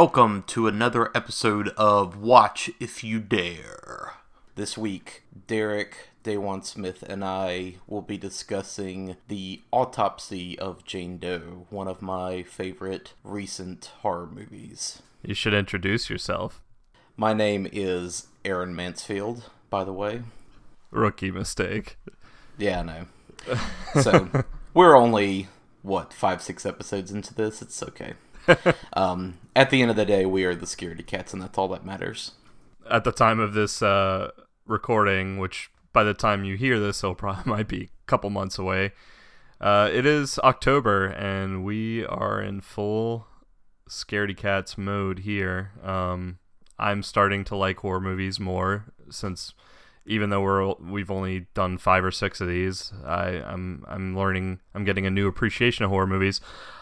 Welcome to another episode of Watch If You Dare. This week, Derek, Daywan Smith, and I will be discussing the autopsy of Jane Doe, one of my favorite recent horror movies. You should introduce yourself. My name is Aaron Mansfield, by the way. Rookie mistake. Yeah, I know. So, we're only, what, five, six episodes into this? It's okay. um, at the end of the day, we are the Scaredy Cats, and that's all that matters. At the time of this uh, recording, which by the time you hear this, it'll probably might be a couple months away. Uh, it is October, and we are in full Scaredy Cats mode here. Um, I'm starting to like horror movies more since even though we're we've only done five or six of these, I, I'm I'm learning. I'm getting a new appreciation of horror movies.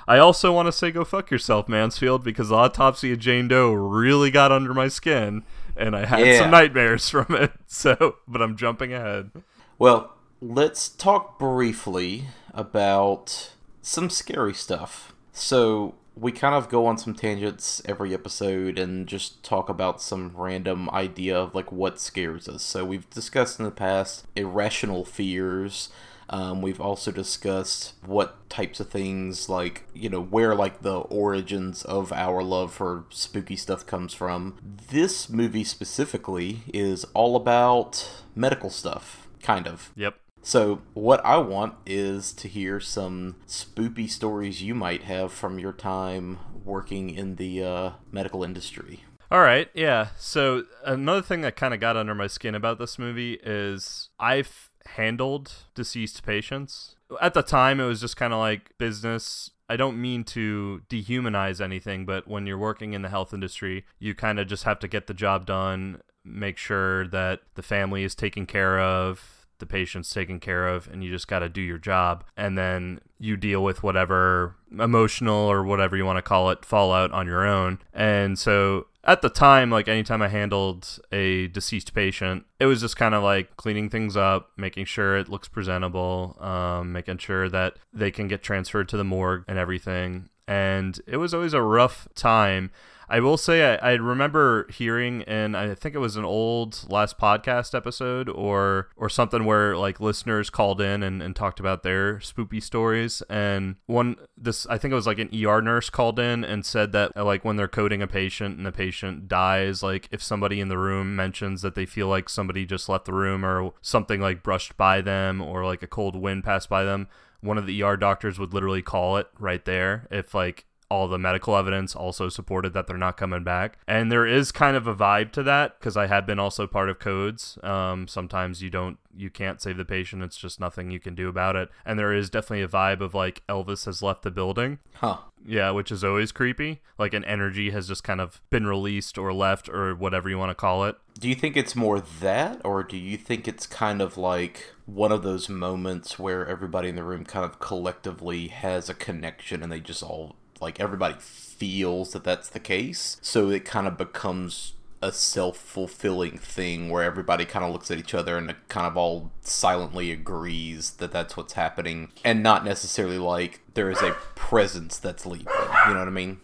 I also want to say go fuck yourself, Mansfield, because autopsy of Jane Doe really got under my skin, and I had Yeah. some nightmares from it. So, but I'm jumping ahead. Well, let's talk briefly about some scary stuff. So, we kind of go on some tangents every episode and just talk about some random idea of like what scares us. So, we've discussed in the past irrational fears. Um, we've also discussed what types of things, like, you know, where, like, the origins of our love for spooky stuff comes from. This movie specifically is all about medical stuff, kind of. Yep. So, what I want is to hear some spoopy stories you might have from your time working in the uh, medical industry. All right, yeah. So another thing that kind of got under my skin about this movie is I've handled deceased patients. At the time, it was just kind of like business. I don't mean to dehumanize anything, but when you're working in the health industry, you kind of just have to get the job done, make sure that the family is taken care of, the patient's taken care of and you just got to do your job. And then you deal with whatever emotional or whatever you want to call it fallout on your own. And so at the time like anytime i handled a deceased patient it was just kind of like cleaning things up making sure it looks presentable um, making sure that they can get transferred to the morgue and everything. And it was always a rough time I will say I, I remember hearing in I think it was an old last podcast episode or or something where like listeners called in and, and talked about their spoopy stories. And one this I think it was like an ER nurse called in and said that uh, like when they're coding a patient and the patient dies like if somebody in the room mentions that they feel like somebody just left the room or something like brushed by them or like a cold wind passed by them one of the ER doctors would literally call it right there if like all the medical evidence also supported that they're not coming back. And there is kind of a vibe to that because I have been also part of codes. Um, sometimes you don't, you can't save the patient. It's just nothing you can do about it. And there is definitely a vibe of like Elvis has left the building. Huh. Yeah, which is always creepy. Like an energy has just kind of been released or left or whatever you want to call it. Do you think it's more that, or do you think it's kind of like one of those moments where everybody in the room kind of collectively has a connection and they just all, like, everybody feels that that's the case? So it kind of becomes a self fulfilling thing where everybody kind of looks at each other and kind of all silently agrees that that's what's happening, and not necessarily like there is a presence that's leaving. You know what I mean?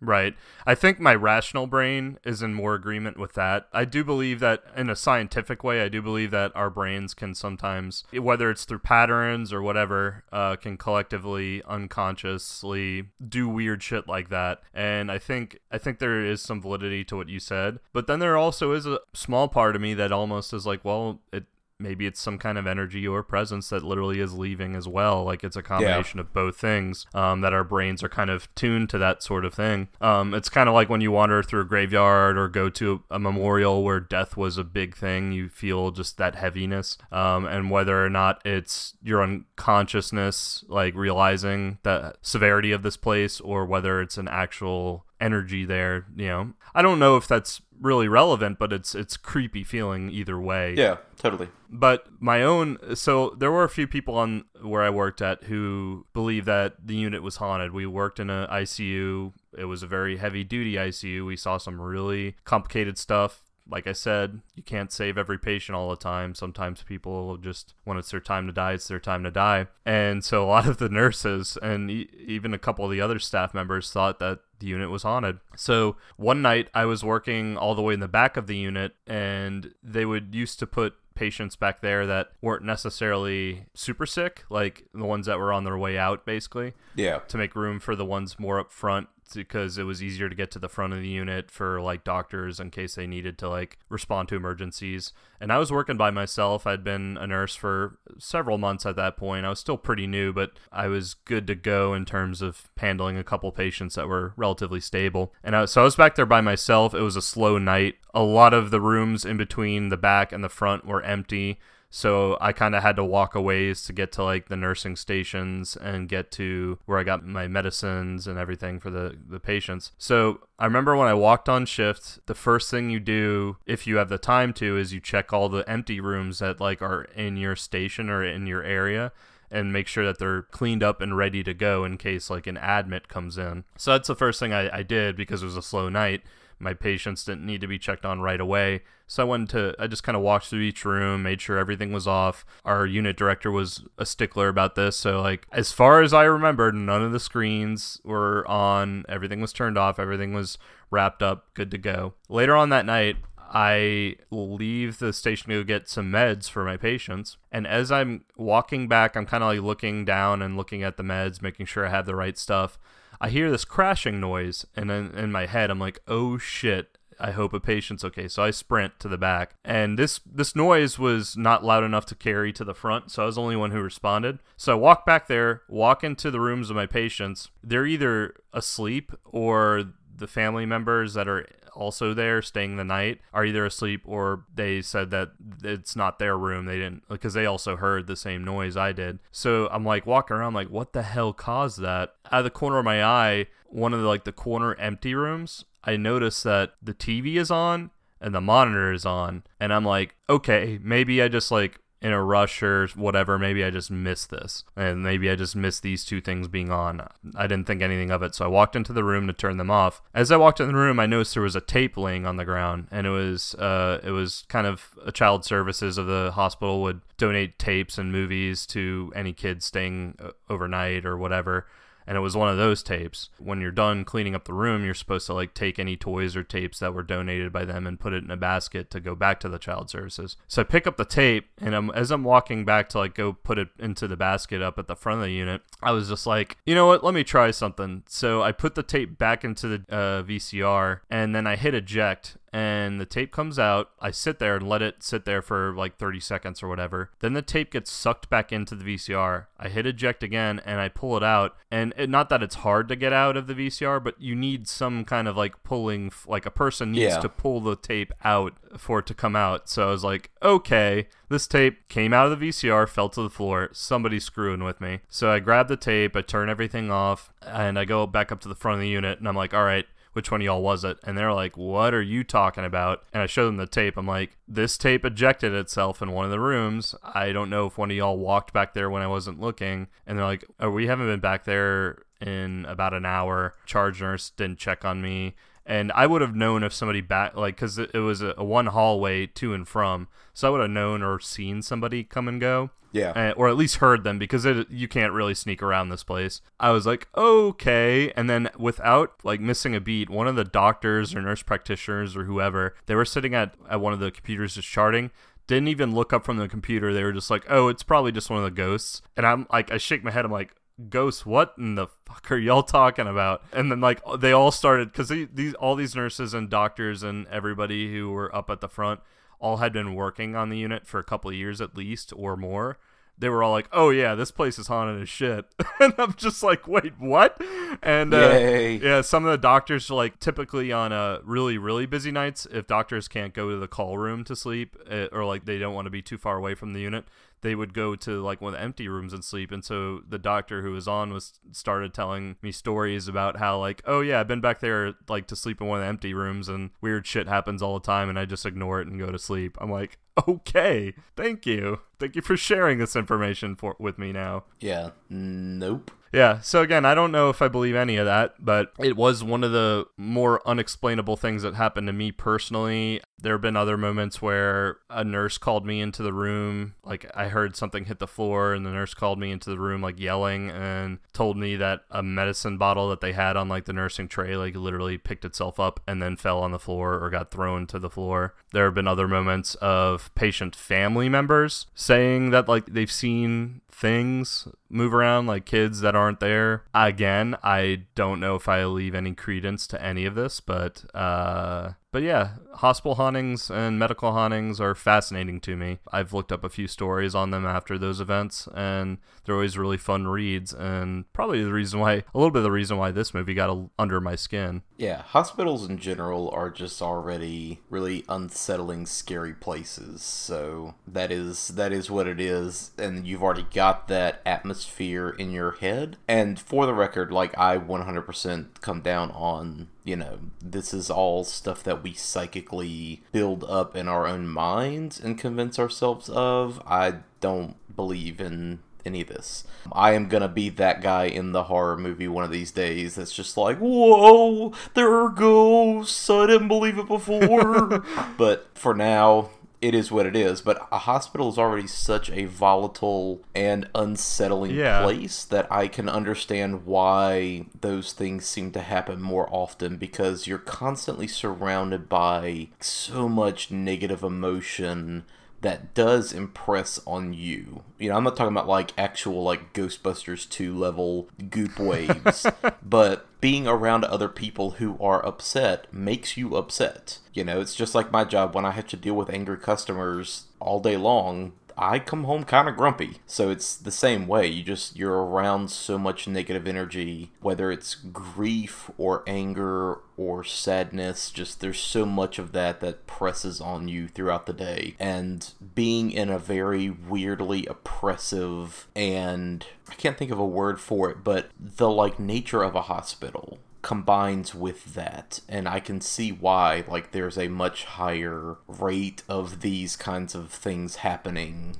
Right. I think my rational brain is in more agreement with that. I do believe that in a scientific way, I do believe that our brains can sometimes, whether it's through patterns or whatever, uh, can collectively, unconsciously do weird shit like that. And I think I think there is some validity to what you said. But then there also is a small part of me that almost is like, well, it maybe it's some kind of energy or presence that literally is leaving as well. Like it's a combination of both things um, that our brains are kind of tuned to that sort of thing. Um, it's kind of like when you wander through a graveyard or go to a memorial where death was a big thing, you feel just that heaviness. Um, and whether or not it's your unconsciousness, like realizing the severity of this place, or whether it's an actual energy there you know. I don't know if that's really relevant but it's it's creepy feeling either way. Yeah, totally. but my own so there were a few people on where i worked at who believe that the unit was haunted. We worked in a icu it was a very heavy duty icu we saw some really complicated stuff like I said, you can't save every patient all the time. Sometimes people just, when it's their time to die, it's their time to die. And so a lot of the nurses and e- even a couple of the other staff members thought that the unit was haunted. So one night I was working all the way in the back of the unit, and they would used to put patients back there that weren't necessarily super sick, like the ones that were on their way out, basically. Yeah. To make room for the ones more up front because it was easier to get to the front of the unit for like doctors in case they needed to like respond to emergencies. And I was working by myself. I'd been a nurse for several months at that point. I was still pretty new, but I was good to go in terms of handling a couple patients that were relatively stable. And I, so I was back there by myself. It was a slow night. A lot of the rooms in between the back and the front were empty so I kind of had to walk a ways to get to like the nursing stations and get to where I got my medicines and everything for the, the patients. So I remember when I walked on shift, the first thing you do, if you have the time to, is you check all the empty rooms that like are in your station or in your area and make sure that they're cleaned up and ready to go in case like an admit comes in. So that's the first thing I, I did because it was a slow night my patients didn't need to be checked on right away. So I went to, I just kind of walked through each room, made sure everything was off. Our unit director was a stickler about this. So, like, as far as I remembered, none of the screens were on, everything was turned off, everything was wrapped up, good to go. Later on that night, I leave the station to go get some meds for my patients. And as I'm walking back, I'm kind of like looking down and looking at the meds, making sure I have the right stuff. I hear this crashing noise, and in, in my head, I'm like, oh shit. I hope a patient's okay. So I sprint to the back, and this this noise was not loud enough to carry to the front, so I was the only one who responded. So I walk back there, walk into the rooms of my patients. They're either asleep or the family members that are also there staying the night are either asleep or they said that it's not their room. They didn't because they also heard the same noise I did. So I'm like walking around like what the hell caused that? Out of the corner of my eye, one of the like the corner empty rooms, I noticed that the TV is on and the monitor is on and I'm like, okay, maybe I just like in a rush or whatever, maybe I just missed this. And maybe I just missed these two things being on. I didn't think anything of it. So I walked into the room to turn them off. As I walked in the room, I noticed there was a tape laying on the ground. And it was uh, it was kind of a child services of the hospital would donate tapes and movies to any kids staying uh, overnight or whatever and it was one of those tapes. When you're done cleaning up the room, you're supposed to like take any toys or tapes that were donated by them and put it in a basket to go back to the child services. So I pick up the tape, and I'm, as I'm walking back to like go put it into the basket up at the front of the unit, I was just like, you know what? Let me try something. So I put the tape back into the uh, VCR, and then I hit eject, and the tape comes out. I sit there and let it sit there for like 30 seconds or whatever. Then the tape gets sucked back into the VCR. I hit eject again and I pull it out. And it, not that it's hard to get out of the VCR, but you need some kind of like pulling, like a person needs Yeah. to pull the tape out for it to come out. So I was like, okay, this tape came out of the VCR, fell to the floor. Somebody's screwing with me. So I grab the tape, I turn everything off, and I go back up to the front of the unit, and I'm like, all right, which one of y'all was it? And they're like, what are you talking about? And I show them the tape. I'm like, this tape ejected itself in one of the rooms. I don't know if one of y'all walked back there when I wasn't looking. And they're like, oh, we haven't been back there in about an hour. Charge nurse didn't check on me. And I would have known if somebody back, like, because it, it was a, a one hallway to and from. So I would have known or seen somebody come and go Yeah. uh, or at least heard them because it, you can't really sneak around this place. I was like, okay, and then without like missing a beat, one of the doctors or nurse practitioners or whoever they were sitting at at one of the computers just charting. Didn't even look up from the computer. They were just like, "Oh, it's probably just one of the ghosts." And I'm like, I shake my head. I'm like, "Ghosts? What in the fuck are y'all talking about?" And then like they all started because these all these nurses and doctors and everybody who were up at the front all had been working on the unit for a couple of years at least or more they were all like, "Oh yeah, this place is haunted as shit," and I'm just like, "Wait, what?" And uh, yeah, some of the doctors like typically on uh, really really busy nights, if doctors can't go to the call room to sleep uh, or like they don't want to be too far away from the unit, they would go to like one of the empty rooms and sleep. And so the doctor who was on was started telling me stories about how like, "Oh yeah, I've been back there like to sleep in one of the empty rooms and weird shit happens all the time, and I just ignore it and go to sleep." I'm like, "Okay, thank you, thank you for sharing this information for with me now." Yeah. Nope. Yeah. So again, I don't know if I believe any of that, but it was one of the more unexplainable things that happened to me personally. There have been other moments where a nurse called me into the room, like I heard something hit the floor, and the nurse called me into the room, like yelling, and told me that a medicine bottle that they had on like the nursing tray, like literally picked itself up and then fell on the floor or got thrown to the floor. There have been other moments of patient family members saying that like they've seen things move around like kids that aren't there. Again i don't know if i leave any credence to any of this but uh but yeah, hospital hauntings and medical hauntings are fascinating to me. I've looked up a few stories on them after those events, and they're always really fun reads. And probably the reason why, a little bit of the reason why this movie got a, under my skin. Yeah, hospitals in general are just already really unsettling, scary places. So that is that is what it is, and you've already got that atmosphere in your head. And for the record, like I 100% come down on you know, this is all stuff that we psychically build up in our own minds and convince ourselves of. I don't believe in any of this. I am gonna be that guy in the horror movie one of these days that's just like, whoa, there are ghosts. I didn't believe it before. but for now, it is what it is. But a hospital is already such a volatile and unsettling yeah. place that I can understand why those things seem to happen more often because you're constantly surrounded by so much negative emotion that does impress on you. You know, I'm not talking about like actual like Ghostbusters 2 level goop waves, but being around other people who are upset makes you upset. You know, it's just like my job when I have to deal with angry customers all day long. I come home kind of grumpy. So it's the same way. You just you're around so much negative energy, whether it's grief or anger or sadness, just there's so much of that that presses on you throughout the day. And being in a very weirdly oppressive and I can't think of a word for it, but the like nature of a hospital combines with that and i can see why like there's a much higher rate of these kinds of things happening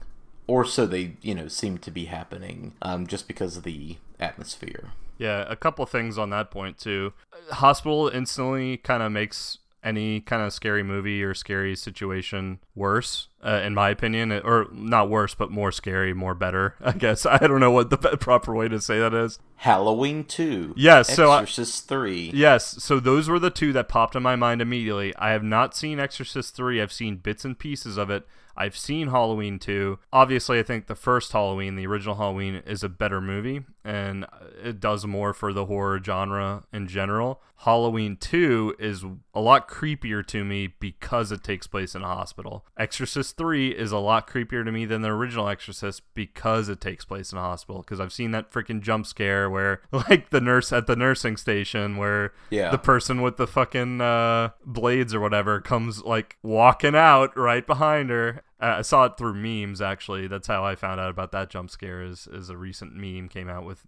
or so they you know seem to be happening um, just because of the atmosphere. Yeah a couple things on that point too. Hospital instantly kind of makes any kind of scary movie or scary situation worse, uh, in my opinion, or not worse, but more scary, more better. I guess I don't know what the proper way to say that is. Halloween two. Yes. So Exorcist three. Yes. So those were the two that popped in my mind immediately. I have not seen Exorcist three. I've seen bits and pieces of it. I've seen Halloween 2. Obviously, I think the first Halloween, the original Halloween, is a better movie and it does more for the horror genre in general. Halloween 2 is a lot creepier to me because it takes place in a hospital. Exorcist 3 is a lot creepier to me than the original Exorcist because it takes place in a hospital. Because I've seen that freaking jump scare where, like, the nurse at the nursing station where yeah. the person with the fucking uh, blades or whatever comes, like, walking out right behind her I saw it through memes. Actually, that's how I found out about that jump scare. Is is a recent meme came out with,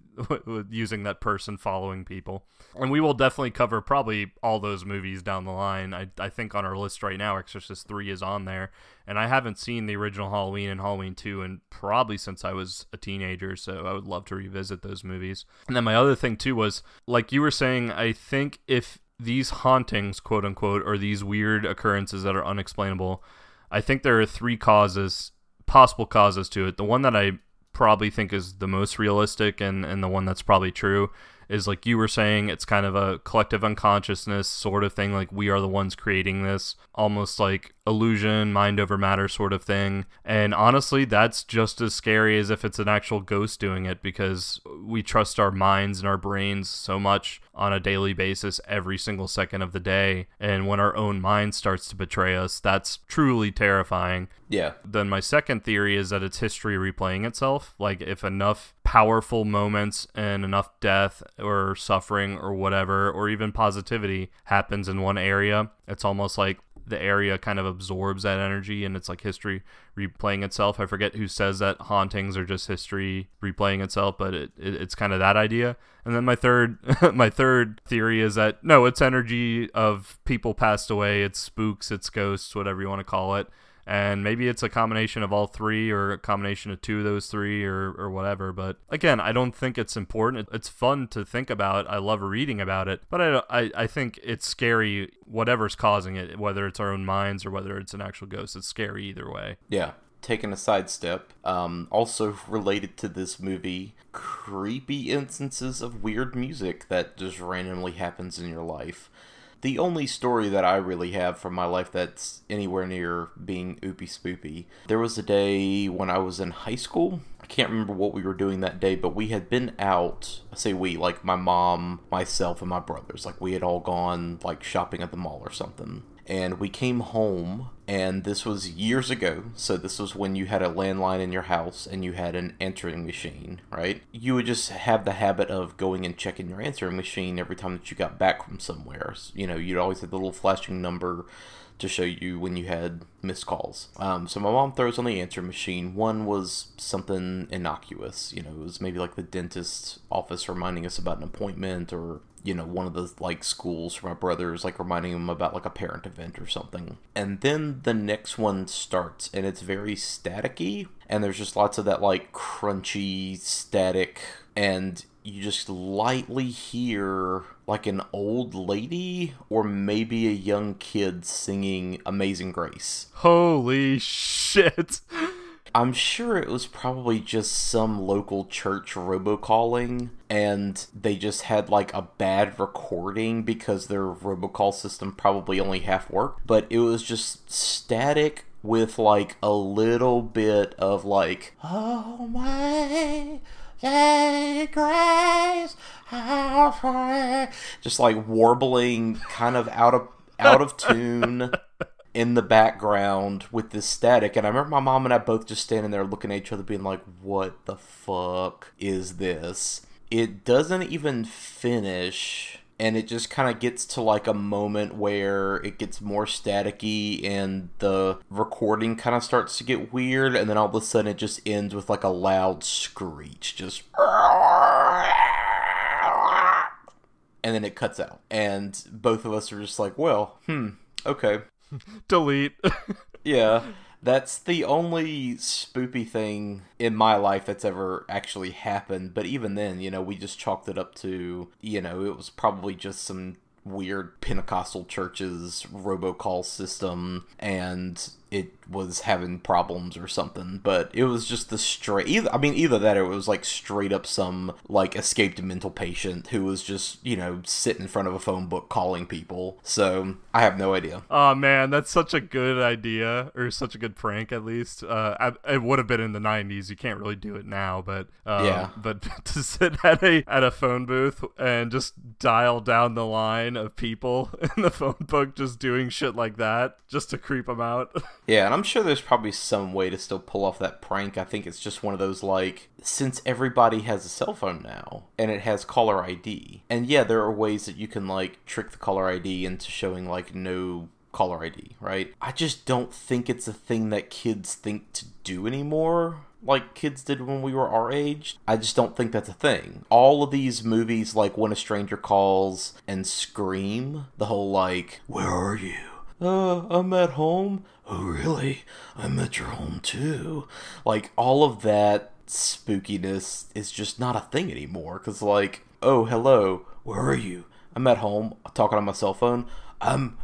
with using that person following people, and we will definitely cover probably all those movies down the line. I I think on our list right now, Exorcist three is on there, and I haven't seen the original Halloween and Halloween two, and probably since I was a teenager. So I would love to revisit those movies. And then my other thing too was like you were saying. I think if these hauntings, quote unquote, or these weird occurrences that are unexplainable I think there are three causes, possible causes to it. The one that I probably think is the most realistic and, and the one that's probably true is like you were saying, it's kind of a collective unconsciousness sort of thing. Like we are the ones creating this, almost like illusion, mind over matter sort of thing. And honestly, that's just as scary as if it's an actual ghost doing it because we trust our minds and our brains so much on a daily basis every single second of the day. And when our own mind starts to betray us, that's truly terrifying. Yeah. Then my second theory is that it's history replaying itself. Like if enough powerful moments and enough death or suffering or whatever, or even positivity happens in one area, it's almost like the area kind of absorbs that energy and it's like history replaying itself. I forget who says that hauntings are just history replaying itself, but it, it it's kind of that idea. And then my third my third theory is that no, it's energy of people passed away, it's spooks, it's ghosts, whatever you want to call it And maybe it's a combination of all three or a combination of two of those three or, or whatever. But again, I don't think it's important. It's fun to think about. I love reading about it, but I, I, I think it's scary, whatever's causing it, whether it's our own minds or whether it's an actual ghost. It's scary either way. Yeah. Taking a sidestep, um, also related to this movie, creepy instances of weird music that just randomly happens in your life the only story that I really have from my life that's anywhere near being oopy spoopy. There was a day when I was in high school. I can't remember what we were doing that day, but we had been out. I say we, like my mom, myself, and my brothers. Like we had all gone like shopping at the mall or something and we came home and this was years ago. So this was when you had a landline in your house and you had an answering machine right? You would just have the habit of going and checking your answering machine every time that you got back from somewhere. You know you'd always have the little flashing number to show you when you had missed calls. Um, so my mom throws on the answer machine. One was something innocuous. You know, it was maybe like the dentist's office reminding us about an appointment or you know one of the like schools for my brothers like reminding them about like a parent event or something and then the next one starts and it's very staticky and there's just lots of that like crunchy static and you just lightly hear like an old lady or maybe a young kid singing amazing grace. Holy shit. I'm sure it was probably just some local church robocalling and they just had like a bad recording because their robocall system probably only half worked, but it was just static with like a little bit of like oh my grace just like warbling kind of out of out of tune in the background with this static. And I remember my mom and I both just standing there looking at each other, being like, what the fuck is this? It doesn't even finish. And it just kind of gets to like a moment where it gets more staticky and the recording kind of starts to get weird. And then all of a sudden it just ends with like a loud screech. Just. And then it cuts out. And both of us are just like, well, hmm, okay. Delete. yeah. That's the only spoopy thing in my life that's ever actually happened. But even then, you know, we just chalked it up to, you know, it was probably just some weird Pentecostal church's robocall system and it was having problems or something but it was just the straight either i mean either that or it was like straight up some like escaped mental patient who was just you know sitting in front of a phone book calling people. So i have no idea. Oh man that's such a good idea or such a good prank at least. Uh it would have been in the 90s you can't really do it now but um, yeah. but to sit at a at a phone booth and just dial down the line of people in the phone book just doing shit like that just to creep them out Yeah, and I'm sure there's probably some way to still pull off that prank. I think it's just one of those like since everybody has a cell phone now and it has caller ID. And yeah, there are ways that you can like trick the caller ID into showing like no caller ID, right? I just don't think it's a thing that kids think to do anymore like kids did when we were our age. I just don't think that's a thing. All of these movies, like When a Stranger Calls and Scream, the whole like, where are you? Uh, I'm at home oh, really? I'm at your home too. Like, all of that spookiness is just not a thing anymore. Because, like, oh, hello, where are you? I'm at home, talking on my cell phone. I'm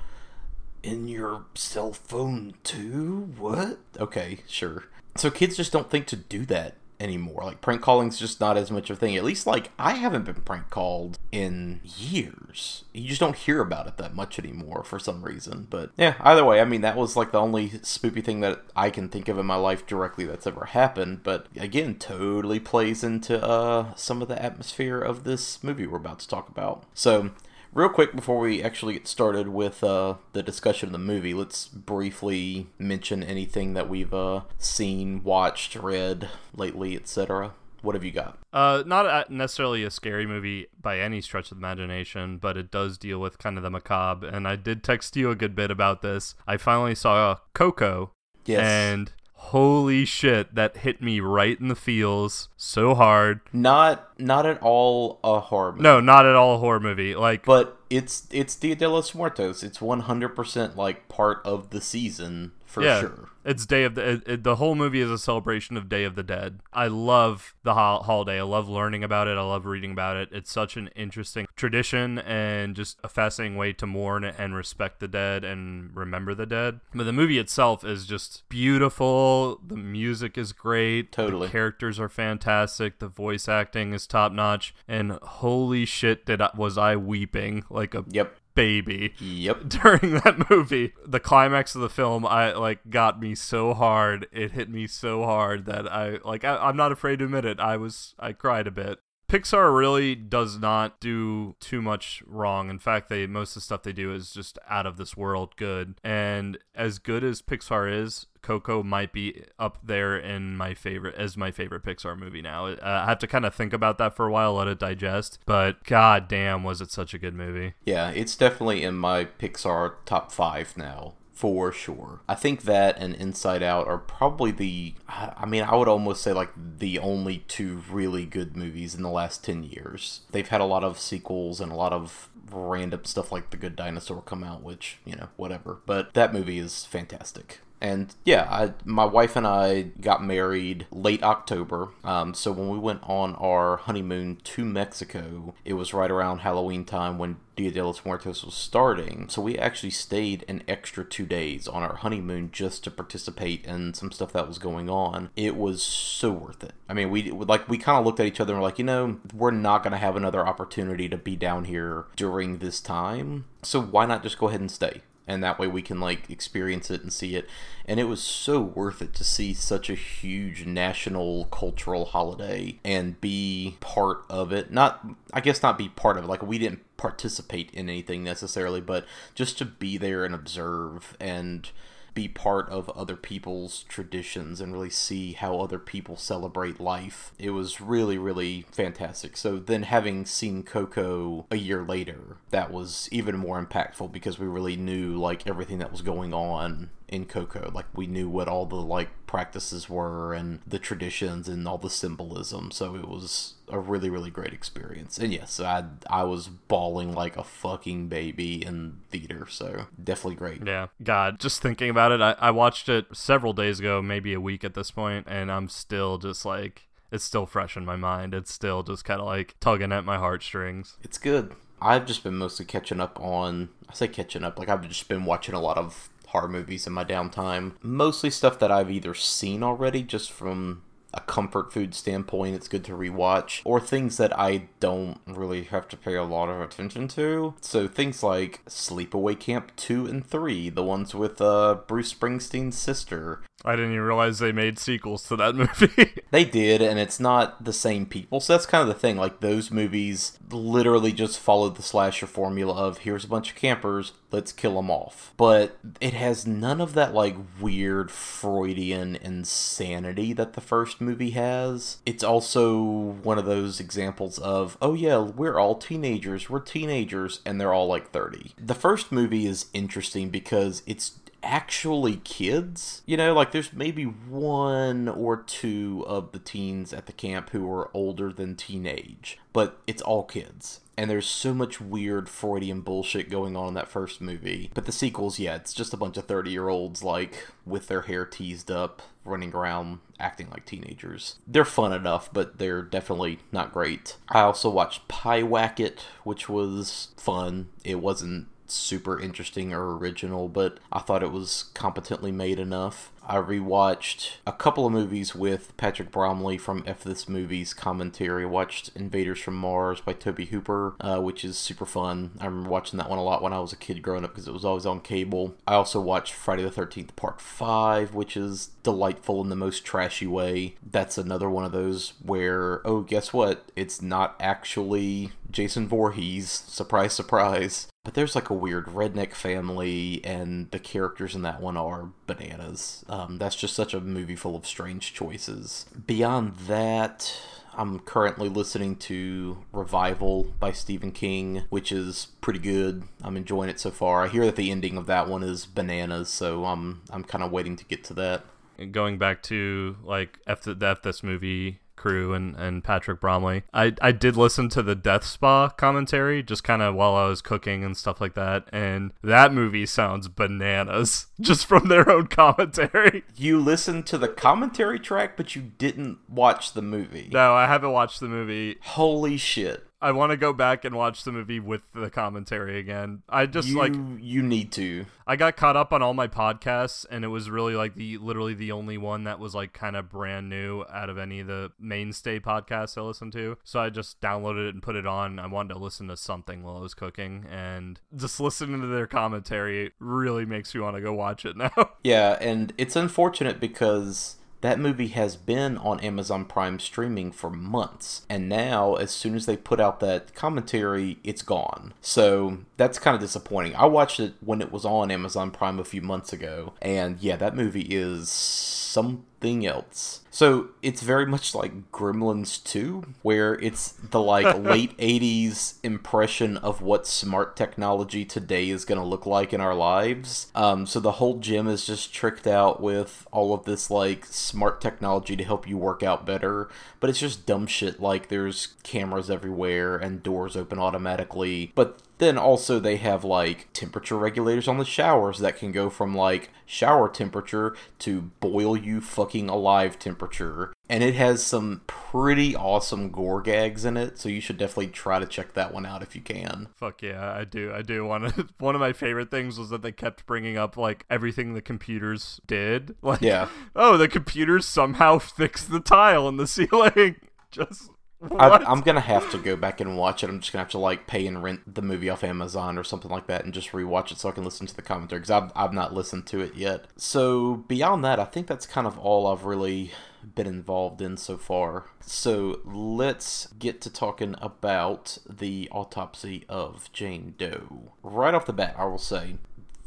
in your cell phone too? What? Okay, sure. So kids just don't think to do that anymore. Like prank calling's just not as much of a thing. At least like I haven't been prank called in years. You just don't hear about it that much anymore for some reason. But yeah, either way, I mean that was like the only spoopy thing that I can think of in my life directly that's ever happened. But again, totally plays into uh some of the atmosphere of this movie we're about to talk about. So Real quick before we actually get started with uh, the discussion of the movie, let's briefly mention anything that we've uh, seen, watched, read lately, etc. What have you got? Uh, not necessarily a scary movie by any stretch of the imagination, but it does deal with kind of the macabre. And I did text you a good bit about this. I finally saw Coco. Yes. And holy shit, that hit me right in the feels so hard. Not not at all a horror movie. No, not at all a horror movie. Like, But it's it's Dia de los Muertos. It's 100% like part of the season for yeah, sure. it's Day of the it, it- the whole movie is a celebration of Day of the Dead. I love the hol- holiday. I love learning about it. I love reading about it. It's such an interesting tradition and just a fascinating way to mourn and respect the dead and remember the dead. But the movie itself is just beautiful. The music is great. Totally. The characters are fantastic. The voice acting is top notch. And holy shit, did I, was I weeping like a Yep. Baby Yep. during that movie. The climax of the film, I like got me so hard. It hit me so hard that I like. I, I'm not afraid to admit it. I was I cried a bit. Pixar really does not do too much wrong. In fact, they most of the stuff they do is just out of this world good. And as good as Pixar is, Coco might be up there in my favorite as my favorite Pixar movie now. Uh, I have to kind of think about that for a while, let it digest. But god damn, was it such a good movie. Yeah, it's definitely in my Pixar top 5 now. For sure. I think that and Inside Out are probably the. I mean, I would almost say like the only two really good movies in the last 10 years. They've had a lot of sequels and a lot of random stuff like The Good Dinosaur come out, which, you know, whatever. But that movie is fantastic. And yeah, I, my wife and I got married late October. Um, so when we went on our honeymoon to Mexico, it was right around Halloween time when Dia de los Muertos was starting. So we actually stayed an extra two days on our honeymoon just to participate in some stuff that was going on. It was so worth it. I mean, we like we kind of looked at each other and were like, you know, we're not going to have another opportunity to be down here during this time. So why not just go ahead and stay? And that way we can like experience it and see it. And it was so worth it to see such a huge national cultural holiday and be part of it. Not i guess not be part of it. Like we didn't participate in anything necessarily but just to be there and observe and be part of other people's traditions and really see how other people celebrate life. It was really, really fantastic. So then having seen Coco a year later, that was even more impactful because we really knew like everything that was going on in Coco. Like we knew what all the like practices were and the traditions and all the symbolism. So it was a really really great experience. And yes, I I was bawling like a fucking baby in theater. So definitely great. Yeah, God, just thinking about it, I, I watched it several days ago, maybe a week at this point, and I'm still just like, it's still fresh in my mind. It's still just kind of like tugging at my heartstrings. It's good. I've just been mostly catching up on. I say catching up, like I've just been watching a lot of horror movies in my downtime. Mostly stuff that I've either seen already, just from a comfort food standpoint, it's good to rewatch, or things that I don't really have to pay a lot of attention to. So things like Sleepaway Camp 2 and 3, the ones with uh, Bruce Springsteen's sister. I didn't even realize they made sequels to that movie. They did, and it's not the same people. So that's kind of the thing. Like, those movies literally just followed the slasher formula of here's a bunch of campers, let's kill them off. But it has none of that, like, weird Freudian insanity that the first movie has. It's also one of those examples of, oh, yeah, we're all teenagers, we're teenagers, and they're all like 30. The first movie is interesting because it's actually kids. You know, like there's maybe one or two of the teens at the camp who are older than teenage, but it's all kids. And there's so much weird Freudian bullshit going on in that first movie. But the sequels, yeah, it's just a bunch of 30 year olds, like, with their hair teased up, running around acting like teenagers. They're fun enough, but they're definitely not great. I also watched Pyewacket, which was fun. It wasn't super interesting or original, but I thought it was competently made enough. I rewatched a couple of movies with Patrick Bromley from F This Movie's commentary. I watched Invaders from Mars by Tobe Hooper, uh, which is super fun. I remember watching that one a lot when I was a kid growing up because it was always on cable. I also watched Friday the 13th Part 5, which is delightful in the most trashy way. That's another one of those where, oh, guess what? It's not actually Jason Voorhees. Surprise, surprise. But there's like a weird redneck family, and the characters in that one are bananas. Um, that's just such a movie full of strange choices. Beyond that, I'm currently listening to Revival by Stephen King, which is pretty good. I'm enjoying it so far. I hear that the ending of that one is bananas, so I'm I'm kind of waiting to get to that. going back to like F the, this movie crew and, and Patrick Bromley. I, I did listen to the Death Spa commentary just kind of while I was cooking and stuff like that, and that movie sounds bananas just from their own commentary. You listened to the commentary track, but you didn't watch the movie. No, I haven't watched the movie. Holy shit. I want to go back and watch the movie with the commentary again. I just you, like you need to. I got caught up on all my podcasts and it was really like the literally the only one that was like kind of brand new out of any of the mainstay podcasts I listened to. So I just downloaded it and put it on. I wanted to listen to something while I was cooking and just listening to their commentary really makes me want to go watch it now. Yeah, and it's unfortunate because that movie has been on Amazon Prime streaming for months. And now, as soon as they put out that commentary, it's gone. So that's kind of disappointing. I watched it when it was on Amazon Prime a few months ago. And yeah, that movie is something else. So it's very much like Gremlins 2, where it's the like late 80s impression of what smart technology today is going to look like in our lives. Um, so the whole gym is just tricked out with all of this like smart technology to help you work out better, but it's just dumb shit like there's cameras everywhere and doors open automatically. But then also they have like temperature regulators on the showers that can go from like shower temperature to boil you fucking alive temperature. And it has some pretty awesome gore gags in it, so you should definitely try to check that one out if you can. Fuck yeah, I do. I do. One of one of my favorite things was that they kept bringing up like everything the computers did. Like, Yeah. oh, the computers somehow fixed the tile in the ceiling. Just I? I'm gonna have to go back and watch it. I'm just gonna have to like pay and rent the movie off Amazon or something like that, and just rewatch it so I can listen to the commentary because I've I've not listened to it yet. So beyond that, I think that's kind of all I've really been involved in so far. So let's get to talking about the autopsy of Jane Doe. Right off the bat, I will say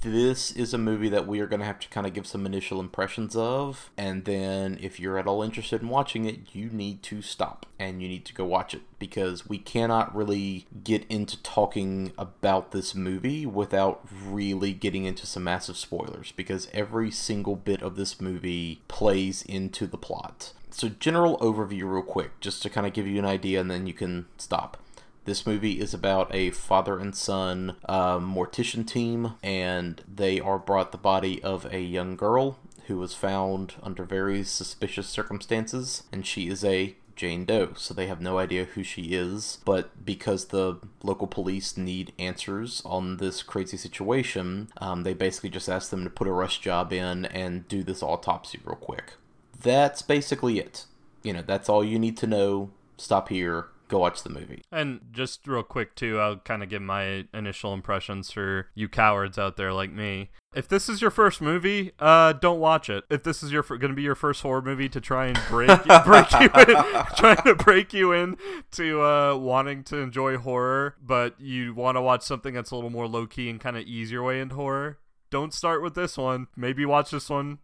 this is a movie that we are going to have to kind of give some initial impressions of. And then, if you're at all interested in watching it, you need to stop and you need to go watch it because we cannot really get into talking about this movie without really getting into some massive spoilers because every single bit of this movie plays into the plot. So, general overview, real quick, just to kind of give you an idea, and then you can stop. This movie is about a father and son uh, mortician team, and they are brought the body of a young girl who was found under very suspicious circumstances, and she is a Jane Doe, so they have no idea who she is. But because the local police need answers on this crazy situation, um, they basically just ask them to put a rush job in and do this autopsy real quick. That's basically it. You know, that's all you need to know. Stop here. Go watch the movie. And just real quick too, I'll kind of give my initial impressions for you cowards out there like me. If this is your first movie, uh, don't watch it. If this is your going to be your first horror movie to try and break break you in, trying to break you in to uh, wanting to enjoy horror, but you want to watch something that's a little more low key and kind of easier way into horror, don't start with this one. Maybe watch this one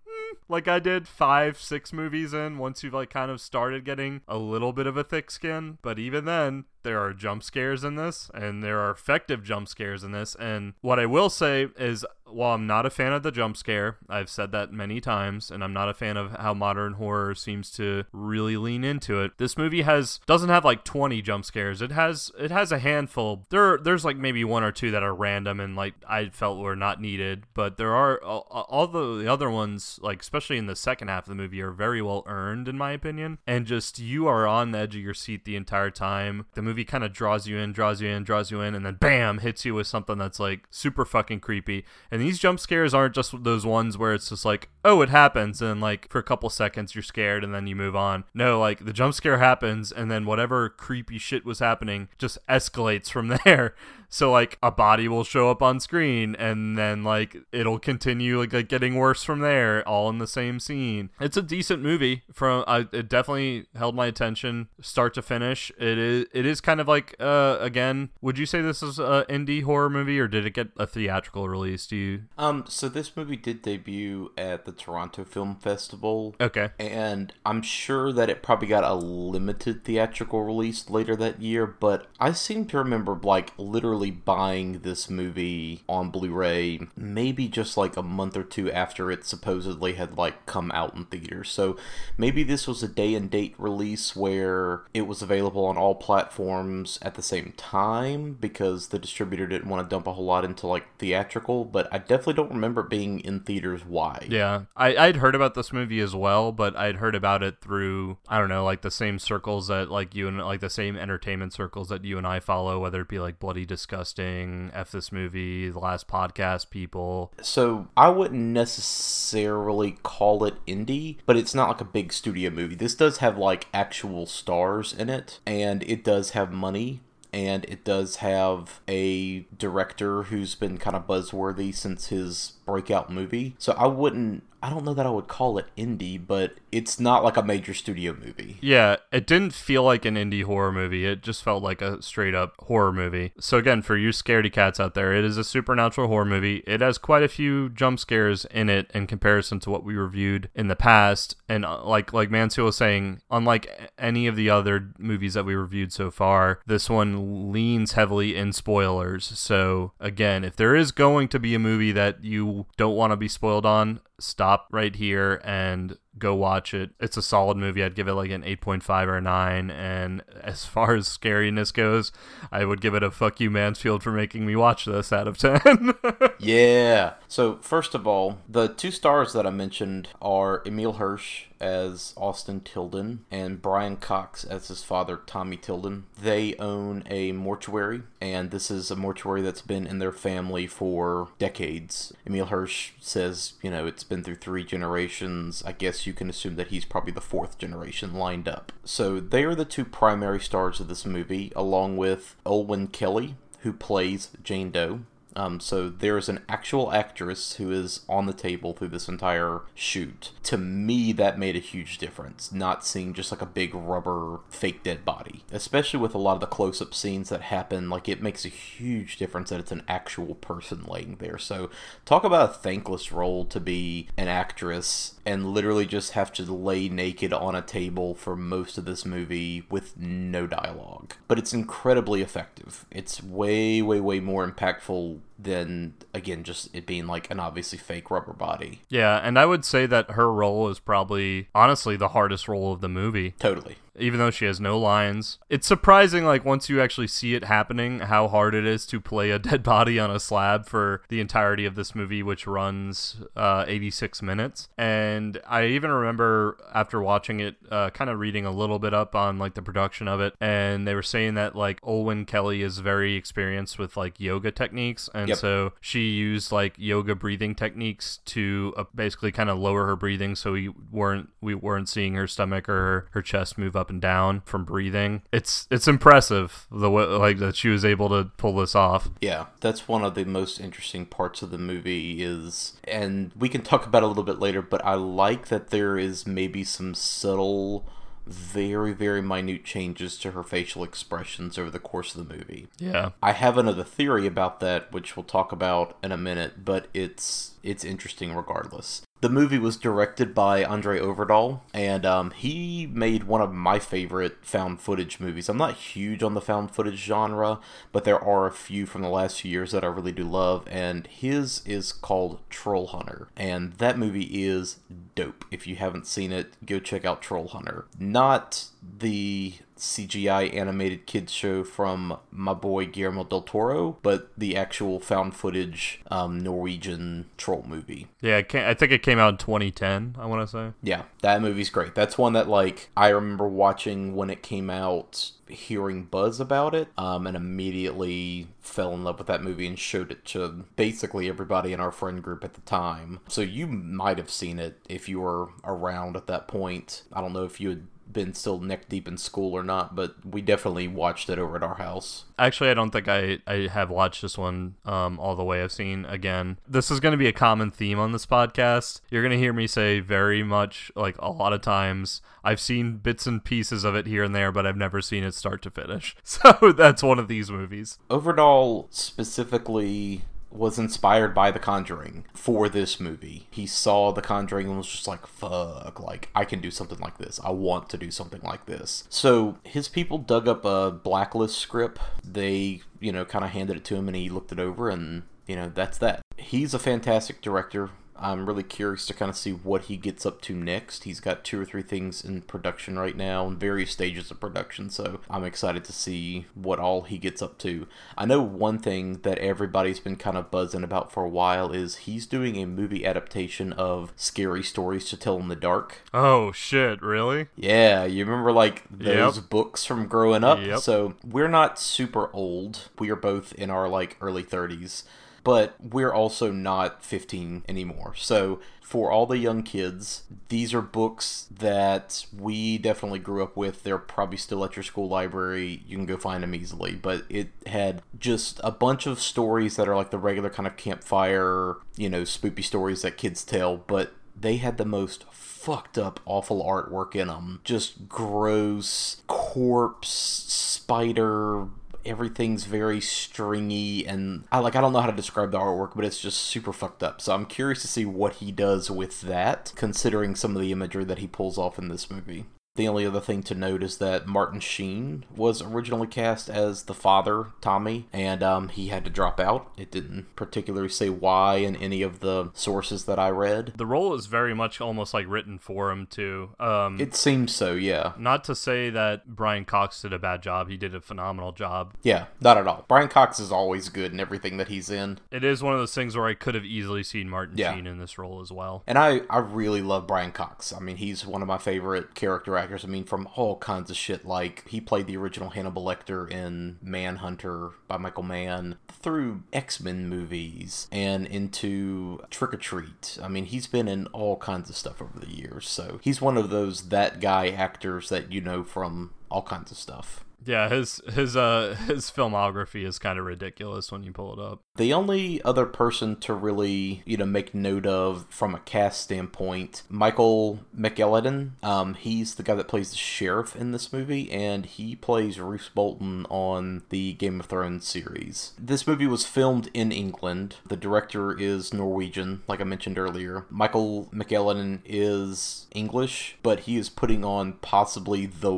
like I did five, six movies in once you've like kind of started getting a little bit of a thick skin. But even then, there are jump scares in this, and there are effective jump scares in this. And what I will say is, while I'm not a fan of the jump scare, I've said that many times, and I'm not a fan of how modern horror seems to really lean into it. This movie has doesn't have like 20 jump scares. It has it has a handful. There there's like maybe one or two that are random and like I felt were not needed, but there are all, the, the other ones like especially in the second half of the movie are very well earned in my opinion, and just you are on the edge of your seat the entire time. The movie kind of draws you in, draws you in, draws you in, and then bam hits you with something that's like super fucking creepy. And these jump scares aren't just those ones where it's just like, oh, it happens, and like for a couple seconds you're scared and then you move on. No, like the jump scare happens, and then whatever creepy shit was happening just escalates from there. So like a body will show up on screen, and then like it'll continue like, like getting worse from there, all in the same scene. It's a decent movie. From uh, it definitely held my attention start to finish. It is it is kind of like uh again. Would you say this is a indie horror movie, or did it get a theatrical release? Do you? Um, so this movie did debut at the Toronto Film Festival. Okay. And I'm sure that it probably got a limited theatrical release later that year, but I seem to remember like literally literally buying this movie on Blu-ray maybe just like a month or two after it supposedly had like come out in theaters. So maybe this was a day and date release where it was available on all platforms at the same time because the distributor didn't want to dump a whole lot into like theatrical, but I definitely don't remember it being in theaters wide. Yeah. I, I'd heard about this movie as well, but I'd heard about it through, I don't know, like the same circles that like you and like the same entertainment circles that you and I follow, whether it be like Bloody F This Movie, The Last Podcast people. So I wouldn't necessarily call it indie, but it's not like a big studio movie. This does have like actual stars in it, and it does have money and it does have a director who's been kind of buzzworthy since his breakout movie. So I wouldn't I don't know that I would call it indie, but it's not like a major studio movie. Yeah, it didn't feel like an indie horror movie. It just felt like a straight up horror movie. So again, for you scaredy cats out there, it is a supernatural horror movie. It has quite a few jump scares in it in comparison to what we reviewed in the past. And uh, like like Mansfield was saying, unlike any of the other movies that we reviewed so far, this one leans heavily in spoilers. So again, if there is going to be a movie that you don't want to be spoiled on, stop right here and go watch it. It's a solid movie. I'd give it like an 8.5 or a 9. And as far as scariness goes, I would give it a fuck you, Mansfield, for making me watch this out of 10. yeah. So, first of all, the two stars that I mentioned are Emile Hirsch as Austin Tilden and Brian Cox as his father, Tommy Tilden. They own a mortuary, and this is a mortuary that's been in their family for decades. Emile Hirsch says, you know, it's been through three generations. I guess you can assume that he's probably the fourth generation lined up. So they are the two primary stars of this movie, along with Olwen Kelly, who plays Jane Doe. Um, so there's an actual actress who is on the table through this entire shoot. To me, that made a huge difference. Not seeing just like a big rubber fake dead body, especially with a lot of the close-up scenes that happen. Like it makes a huge difference that it's an actual person laying there. So talk about a thankless role to be an actress and literally just have to lay naked on a table for most of this movie with no dialogue. But it's incredibly effective. It's way, way, way more impactful than again just it being like an obviously fake rubber body. Yeah, and I would say that her role is probably honestly the hardest role of the movie. Totally even though she has no lines. It's surprising, like, once you actually see it happening, how hard it is to play a dead body on a slab for the entirety of this movie, which runs uh, 86 minutes. And I even remember after watching it, uh, kind of reading a little bit up on, like, the production of it, and they were saying that, like, Olwen Kelly is very experienced with, like, yoga techniques. And yep. so she used, like, yoga breathing techniques to uh, basically kind of lower her breathing so we weren't, we weren't seeing her stomach or her, her chest move up up and down from breathing. It's it's impressive the way like that she was able to pull this off. Yeah, that's one of the most interesting parts of the movie is and we can talk about it a little bit later, but I like that there is maybe some subtle very, very minute changes to her facial expressions over the course of the movie. Yeah. I have another theory about that, which we'll talk about in a minute, but it's it's interesting regardless. The movie was directed by Andre Øvredal, and um, he made one of my favorite found footage movies. I'm not huge on the found footage genre, but there are a few from the last few years that I really do love, and his is called Troll Hunter, and that movie is dope. If you haven't seen it, go check out Troll Hunter. Not the CGI animated kids show from my boy Guillermo del Toro, but the actual found footage um, Norwegian troll movie. Yeah, I think it came out in 2010. I want to say. Yeah, that movie's great. That's one that like I remember watching when it came out hearing buzz about it um, and immediately fell in love with that movie and showed it to basically everybody in our friend group at the time. So you might have seen it if you were around at that point. I don't know if you had been still neck deep in school or not, but we definitely watched it over at our house. Actually, I don't think I, I have watched this one um, all the way. I've seen again. This is going to be a common theme on this podcast. You're going to hear me say very much, like a lot of times, I've seen bits and pieces of it here and there, but I've never seen it start to finish. So that's one of these movies. Øvredal specifically was inspired by The Conjuring for this movie. He saw The Conjuring and was just like, fuck, like, I can do something like this. I want to do something like this. So his people dug up a blacklist script. They, you know, kind of handed it to him and he looked it over and, you know, that's that. He's a fantastic director. I'm really curious to kind of see what he gets up to next. He's got two or three things in production right now, in various stages of production, so I'm excited to see what all he gets up to. I know one thing that everybody's been kind of buzzing about for a while is he's doing a movie adaptation of Scary Stories to Tell in the Dark. Oh, shit, really? Yeah, you remember like those Yep. books from growing up? Yep. So we're not super old. We are both in our like early 30s, but we're also not 15 anymore. So for all the young kids, these are books that we definitely grew up with. They're probably still at your school library. You can go find them easily, but it had just a bunch of stories that are like the regular kind of campfire, you know, spoopy stories that kids tell, but they had the most fucked up awful artwork in them just gross corpse spider everything's very stringy and I like I don't know how to describe the artwork but it's just super fucked up. So I'm curious to see what he does with that considering some of the imagery that he pulls off in this movie the only other thing to note is that Martin Sheen was originally cast as the father, Tommy, and um, he had to drop out. It didn't particularly say why in any of the sources that I read. The role is very much almost like written for him, too. Um, It seems so, yeah. not to say that Brian Cox did a bad job. He did a phenomenal job. Yeah, not at all. Brian Cox is always good in everything that he's in. It is one of those things where I could have easily seen Martin Yeah. Sheen in this role as well. And I, I really love Brian Cox. I mean, he's one of my favorite character actors. I mean, from all kinds of shit. Like, he played the original Hannibal Lecter in Manhunter by Michael Mann, through X Men movies, and into Trick or Treat. I mean, he's been in all kinds of stuff over the years. So he's one of those that guy actors that you know from all kinds of stuff. Yeah, his his uh his filmography is kind of ridiculous when you pull it up. The only other person to really, you know, make note of from a cast standpoint, Michael McElhatton. Um, he's the guy that plays the sheriff in this movie, and he plays Roose Bolton on the Game of Thrones series. This movie was filmed in England. The director is Norwegian, like I mentioned earlier. Michael McElhatton is English, but he is putting on possibly the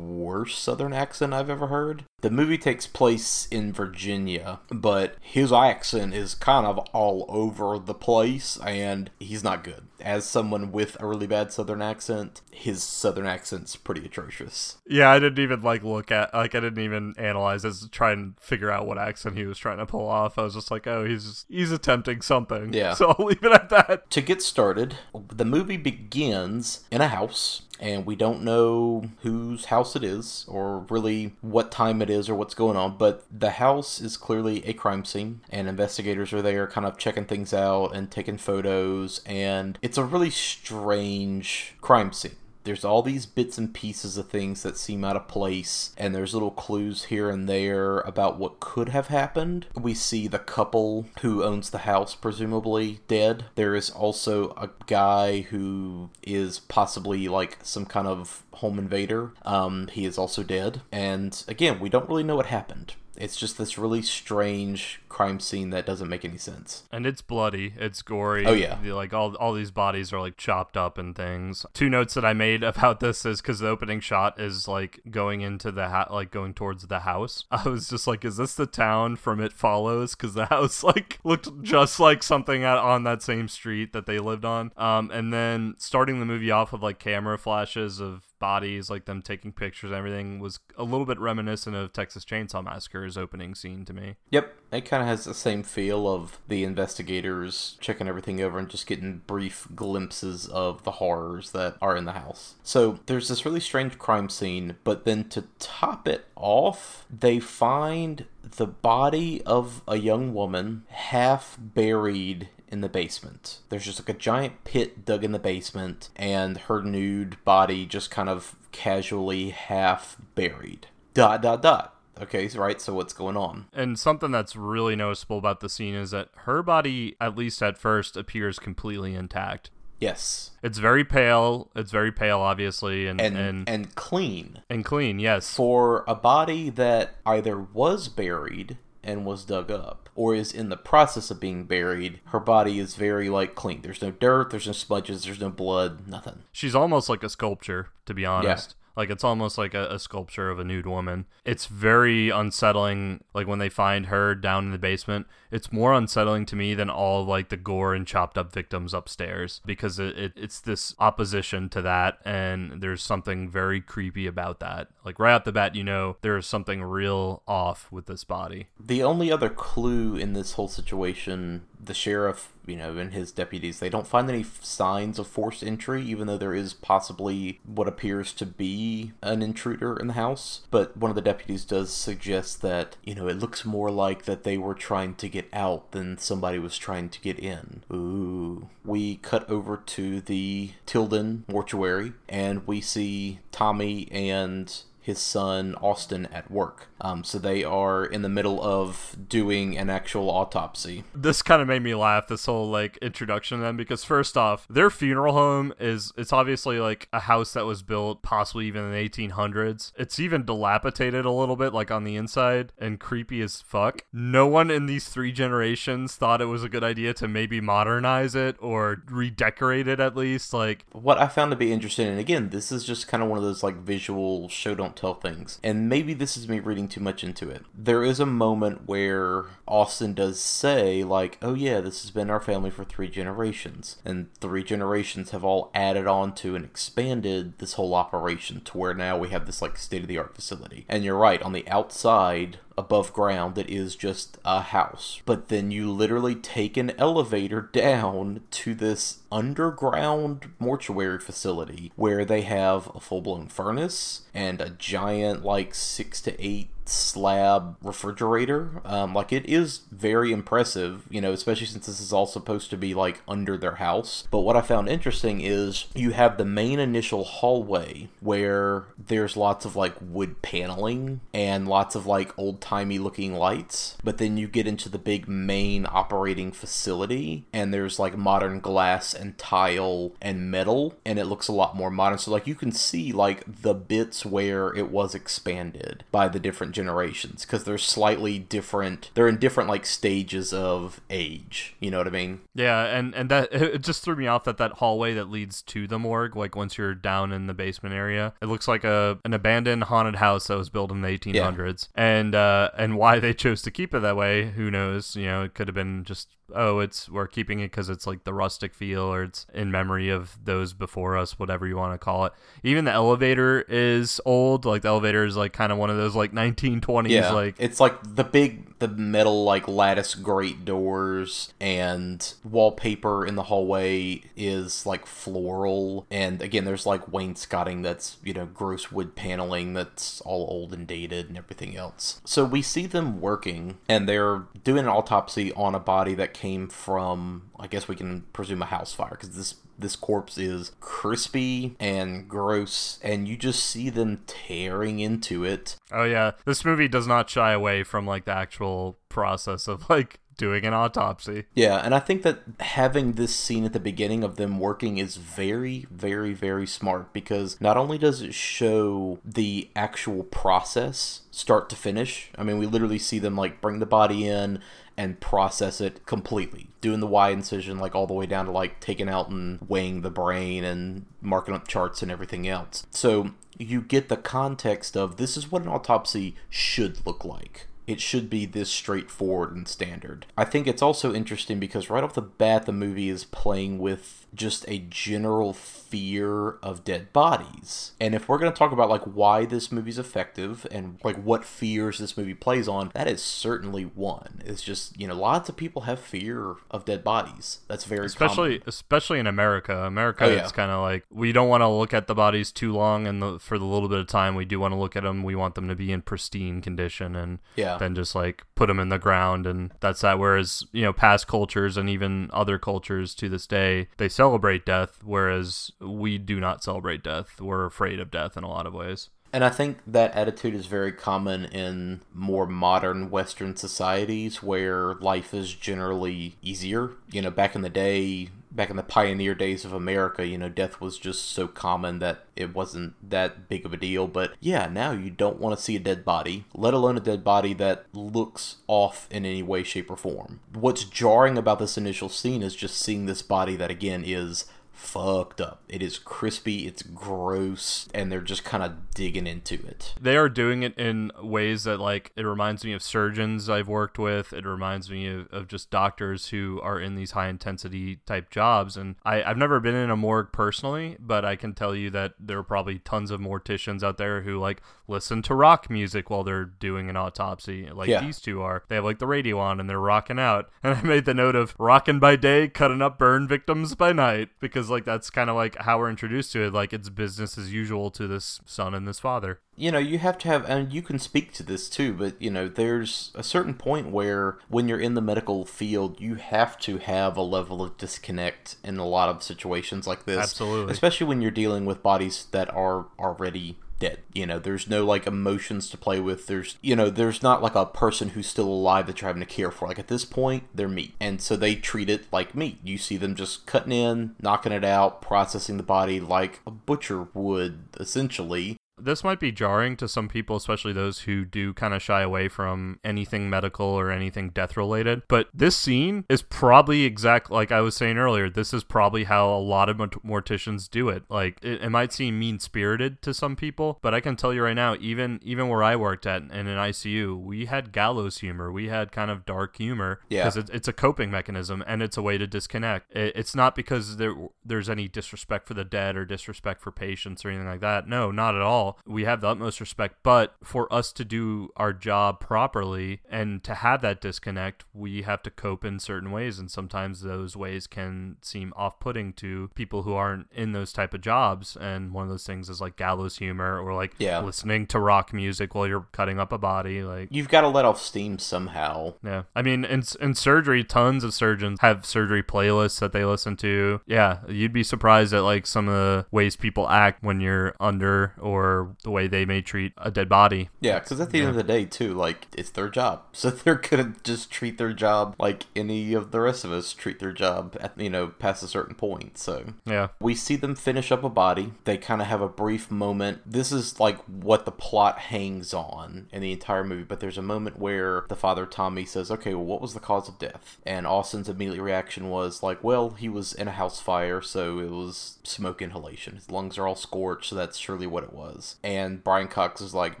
worst Southern accent I've ever heard. The movie takes place in Virginia, but his accent is kind of all over the place, and he's not good. As someone with a really bad Southern accent, his Southern accent's pretty atrocious. Yeah, I didn't even like look at like I didn't even analyze this try and figure out what accent he was trying to pull off. I was just like, oh, he's he's attempting something. Yeah. So I'll leave it at that. To get started, the movie begins in a house, and we don't know whose house it is, or really what time it is, or what's going on, but the house is clearly a crime scene, and investigators are there kind of checking things out and taking photos, and it's a really strange crime scene. There's all these bits and pieces of things that seem out of place, and there's little clues here and there about what could have happened. We see the couple who owns the house, presumably dead. There is also a guy who is possibly like some kind of home invader. Um, he is also dead. And again, we don't really know what happened. It's just this really strange crime scene that doesn't make any sense. And it's bloody, it's gory. Oh, yeah. Like all all these bodies are like chopped up and things. Two notes that I made about this is because the opening shot is like going into the ha- like going towards the house. I was just like, is this the town from It Follows? Because the house like looked just like something on that same street that they lived on. Um, and then starting the movie off with like camera flashes of bodies, like them taking pictures and everything, was a little bit reminiscent of Texas Chainsaw Massacre's opening scene to me. Yep, it kind of has the same feel of the investigators checking everything over and just getting brief glimpses of the horrors that are in the house. So there's this really strange crime scene, but then to top it off, they find the body of a young woman half buried in the basement. There's just like a giant pit dug in the basement, and her nude body just kind of casually half buried. Dot, dot, dot. Okay, right, so what's going on? And something that's really noticeable about the scene is that her body, at least at first, appears completely intact. Yes. It's very pale. It's very pale, obviously, and And, and and clean. and clean. Yes. For a body that either was buried and was dug up, or is in the process of being buried, her body is very like clean. There's no dirt, there's no smudges, there's no blood, nothing. She's almost like a sculpture, to be honest. Like it's almost like a, a, sculpture of a nude woman. It's very unsettling. Like when they find her down in the basement, it's more unsettling to me than all like the gore and chopped up victims upstairs because it, it, it's this opposition to that, and there's something very creepy about that. Like right off the bat, you know there's something real off with this body. The only other clue in this whole situation, the sheriff you know, and his deputies, they don't find any signs of forced entry, even though there is possibly what appears to be an intruder in the house. But one of the deputies does suggest that, you know, it looks more like that they were trying to get out than somebody was trying to get in. Ooh. We cut over to the Tilden mortuary, and we see Tommy and his son Austin at work. Um, so they are in the middle of doing an actual autopsy. This kind of made me laugh. This whole like introduction to them because first off, their funeral home is it's obviously like a house that was built possibly even in the 1800s. It's even dilapidated a little bit, like on the inside, and creepy as fuck. No one in these three generations thought it was a good idea to maybe modernize it or redecorate it at least. Like what I found to be interesting, and again, this is just kind of one of those like visual show don't tell things. And maybe this is me reading too much into it. There is a moment where Austin does say, like, oh yeah, this has been our family for three generations. And three generations have all added on to and expanded this whole operation to where now we have this like state of the art facility. And you're right, on the outside, above ground that is just a house. But then you literally take an elevator down to this underground mortuary facility where they have a full blown furnace and a giant, like, six to eight slab refrigerator. Um, like it is very impressive, you know, especially since this is all supposed to be like under their house. But what I found interesting is you have the main initial hallway where there's lots of like wood paneling and lots of like old timey looking lights. But then you get into the big main operating facility and there's like modern glass and tile and metal and it looks a lot more modern. So like you can see like the bits where it was expanded by the different generations because they're slightly different. They're in different like stages of age. You know what I mean? Yeah, and and that it just threw me off that that hallway that leads to the morgue, like once you're down in the basement area, it looks like a an abandoned haunted house that was built in the 1800s. Yeah. And uh, and why they chose to keep it that way, who knows? You know, it could have been just oh, it's we're keeping it because it's like the rustic feel or it's in memory of those before us, whatever you want to call it. Even the elevator is old. Like the elevator is like kind of one of those like 1920s. Yeah, like it's like the big the metal like lattice grate doors and wallpaper in the hallway is like floral and again there's like wainscoting that's you know gross wood paneling that's all old and dated and everything else so we see them working and they're doing an autopsy on a body that came from i guess we can presume a house fire because this this corpse is crispy and gross and you just see them tearing into it oh yeah this movie does not shy away from like the actual process of like doing an autopsy. Yeah, and I think that having this scene at the beginning of them working is very, very, very smart because not only does it show the actual process start to finish, I mean, we literally see them like bring the body in and process it completely, doing the Y incision like all the way down to like taking out and weighing the brain and marking up charts and everything else. So you get the context of this is what an autopsy should look like it should be this straightforward and standard. I think it's also interesting because right off the bat, the movie is playing with just a general fear of dead bodies. And if we're going to talk about like why this movie's effective and like what fears this movie plays on, that is certainly one. It's just, you know, lots of people have fear of dead bodies. That's very especially common. especially in America. America oh, yeah. it's kind of like we don't want to look at the bodies too long and the, for the little bit of time we do want to look at them, we want them to be in pristine condition and yeah. then just like put them in the ground and that's that whereas, you know, past cultures and even other cultures to this day, they sell celebrate death, whereas we do not celebrate death. We're afraid of death in a lot of ways. And I think that attitude is very common in more modern Western societies where life is generally easier. You know, back in the day, back in the pioneer days of America, you know, death was just so common that it wasn't that big of a deal. But yeah, now you don't want to see a dead body, let alone a dead body that looks off in any way, shape, or form. What's jarring about this initial scene is just seeing this body that, again, is fucked up. It is crispy, it's gross, and they're just kind of digging into it. They are doing it in ways that, like, it reminds me of surgeons I've worked with. It reminds me of, of just doctors who are in these high intensity type jobs. And I, I've never been in a morgue personally, but I can tell you that there are probably tons of morticians out there who, like, listen to rock music while they're doing an autopsy, like Yeah. these two are. They have, like, the radio on and they're rocking out. And I made the note of rocking by day, cutting up burn victims by night, because, like, that's kind of like how we're introduced to it. Like, it's business as usual to this son and this father. you know you have to have and you can speak to this too but you know there's a certain point where when you're in the medical field you have to have a level of disconnect in a lot of situations like this Absolutely. especially when you're dealing with bodies that are already dead you know there's no like emotions to play with. There's you know there's not like a person who's still alive that you're having to care for. Like at this point they're meat. And so they treat it like meat. You see them just cutting in knocking it out processing the body like a butcher would essentially This might be jarring to some people, especially those who do kind of shy away from anything medical or anything death related. But this scene is probably exact, like I was saying earlier, this is probably how a lot of morticians do it. Like it, it might seem mean spirited to some people, but I can tell you right now, even even where I worked at in an ICU, we had gallows humor, we had kind of dark humor Yeah. because it's, it's a coping mechanism and it's a way to disconnect. It, it's not because there there's any disrespect for the dead or disrespect for patients or anything like that. No, not at all. We have the utmost respect, but for us to do our job properly and to have that disconnect, we have to cope in certain ways, and sometimes those ways can seem off-putting to people who aren't in those type of jobs. And one of those things is like gallows humor or like Yeah. listening to rock music while you're cutting up a body, like. You've got to let off steam somehow. Yeah, I mean, in in surgery, tons of surgeons have surgery playlists that they listen to. Yeah, you'd be surprised at like some of the ways people act when you're under, or the way they may treat a dead body. Yeah, because at the end of the day, too, like it's their job, so they're gonna just treat their job like any of the rest of us treat their job at you know past a certain point. So Yeah, we see them finish up a body. They kind of have a brief moment. This is like what the plot hangs on in the entire movie. But there's a moment where the father Tommy says, "Okay, well, what was the cause of death?" And Austin's immediate reaction was like, "Well, he was in a house fire, so it was smoke inhalation. His lungs are all scorched, so that's surely what it was." And Brian Cox is like,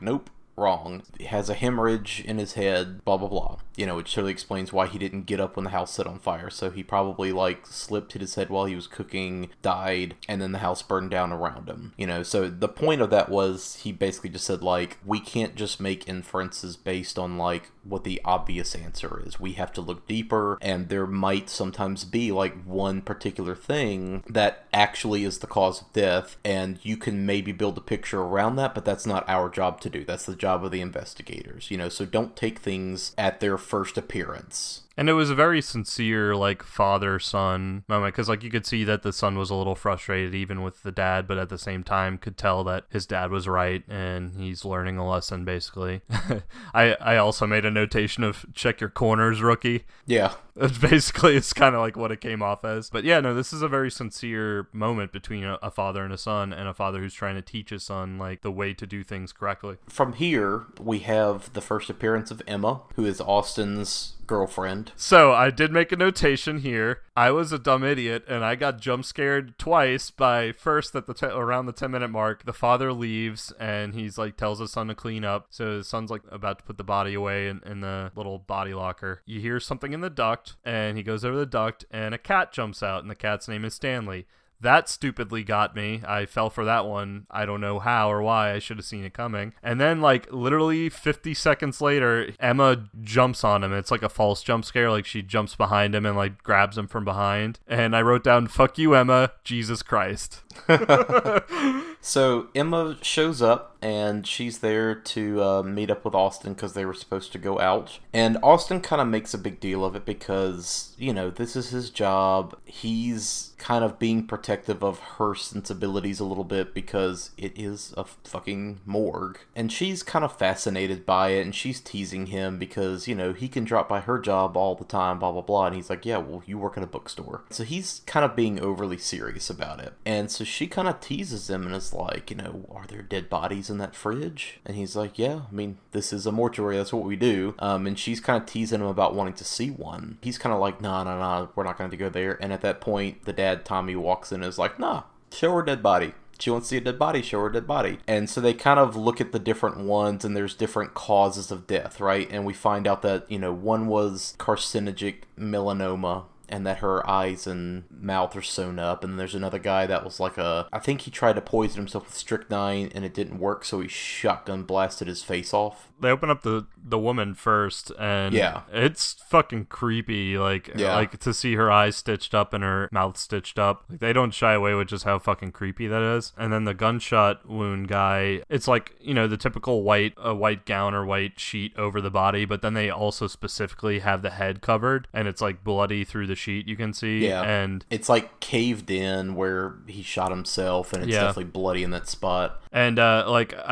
"Nope." Wrong. He has a hemorrhage in his head, blah blah blah. You know, which totally explains why he didn't get up when the house set on fire. So he probably like slipped, hit his head while he was cooking, died, and then the house burned down around him. You know, so the point of that was he basically just said like we can't just make inferences based on like what the obvious answer is. We have to look deeper, and there might sometimes be like one particular thing that actually is the cause of death, and you can maybe build a picture around that, but that's not our job to do. That's the job of the investigators, you know, so don't take things at their first appearance. And it was a very sincere like father son moment because like you could see that the son was a little frustrated even with the dad, but at the same time could tell that his dad was right and he's learning a lesson basically. I I also made a notation of check your corners, rookie. Yeah. It's basically it's kind of like what it came off as. But yeah, no, this is a very sincere moment between a, a father and a son, and a father who's trying to teach his son like the way to do things correctly. From here, we have the first appearance of Emma, who is Austin's girlfriend. So I did make a notation here. I was a dumb idiot, and I got jump scared twice. By first at the te- around the ten minute mark, the father leaves, and he's like tells his son to clean up. So his son's like about to put the body away in, in the little body locker. You hear something in the duct, and he goes over the duct, and a cat jumps out, and the cat's name is Stanley. That stupidly got me. I fell for that one. I don't know how or why. I should have seen it coming. And then, like, literally 50 seconds later, Emma jumps on him. It's like a false jump scare. Like, she jumps behind him and, like, grabs him from behind. And I wrote down, fuck you, Emma. Jesus Christ. So Emma shows up and she's there to uh, meet up with Austin because they were supposed to go out. And Austin kind of makes a big deal of it because, you know, this is his job. He's kind of being protective of her sensibilities a little bit because it is a fucking morgue. And she's kind of fascinated by it and she's teasing him because, you know, he can drop by her job all the time, blah, blah, blah. And he's like, yeah, well, you work at a bookstore. So he's kind of being overly serious about it. And so she kind of teases him and is like, you know, are there dead bodies in that fridge? And he's like, yeah, I mean, this is a mortuary. That's what we do. Um, and she's kind of teasing him about wanting to see one. He's kind of like, nah, nah, nah, we're not going to go there. And at that point, the dad, Tommy, walks in and is like, nah, show her dead body. She wants to see a dead body, show her dead body. And so they kind of look at the different ones, and there's different causes of death, right? And we find out that, you know, one was carcinogenic melanoma, and that her eyes and mouth are sewn up. And there's another guy that was like a, I think he tried to poison himself with strychnine and it didn't work, so he shotgun blasted his face off. They open up the the woman first, and Yeah. it's fucking creepy. Like, Yeah. like to see her eyes stitched up and her mouth stitched up. Like, they don't shy away with just how fucking creepy that is. And then the gunshot wound guy, it's like you know the typical white a white gown or white sheet over the body, but then they also specifically have the head covered, and it's like bloody through the sheet you can see. Yeah. and It's like caved in where he shot himself, and it's Yeah. definitely bloody in that spot. And uh, like,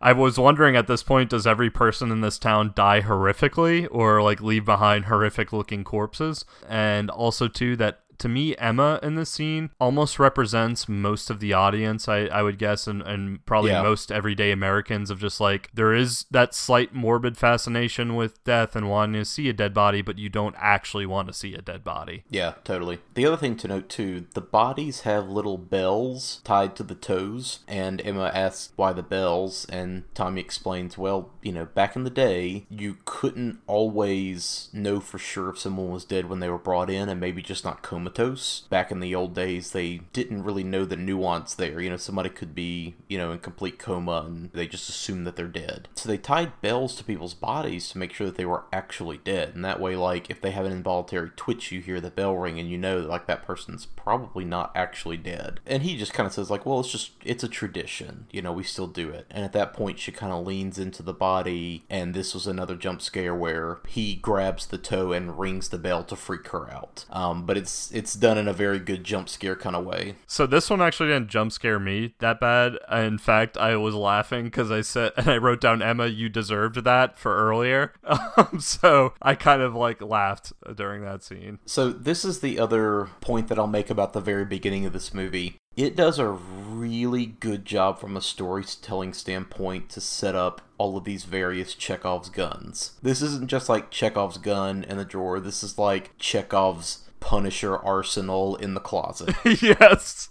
I was wondering at this point, does every person in this town die horrifically, or like leave behind horrific-looking corpses? And also too that. To me, Emma in this scene almost represents most of the audience, I, I would guess, and, and probably Yeah. most everyday Americans of just like, there is that slight morbid fascination with death and wanting to see a dead body, but you don't actually want to see a dead body. Yeah, totally. The other thing to note too, the bodies have little bells tied to the toes, and Emma asks why the bells, and Tommy explains, well, you know, back in the day, you couldn't always know for sure if someone was dead when they were brought in, and maybe just not comatose. Back in the old days, they didn't really know the nuance there. You know, somebody could be, you know, in complete coma, and they just assume that they're dead. So they tied bells to people's bodies to make sure that they were actually dead, and that way, like, if they have an involuntary twitch, you hear the bell ring, and you know like that person's probably not actually dead. And he just kind of says like, well, it's just it's a tradition, you know, we still do it. And at that point, she kind of leans into the body, and this was another jump scare where he grabs the toe and rings the bell to freak her out. Um, but it's it's done in a very good jump scare kind of way. So this one actually didn't jump scare me that bad. In fact, I was laughing because I said and I wrote down Emma, you deserved that for earlier. Um, so I kind of like laughed during that scene. So this is the other point that I'll make about the very beginning of this movie. It does a really good job from a storytelling standpoint to set up all of these various Chekhov's guns. This isn't just like Chekhov's gun in the drawer. This is like Chekhov's Punisher arsenal in the closet. yes.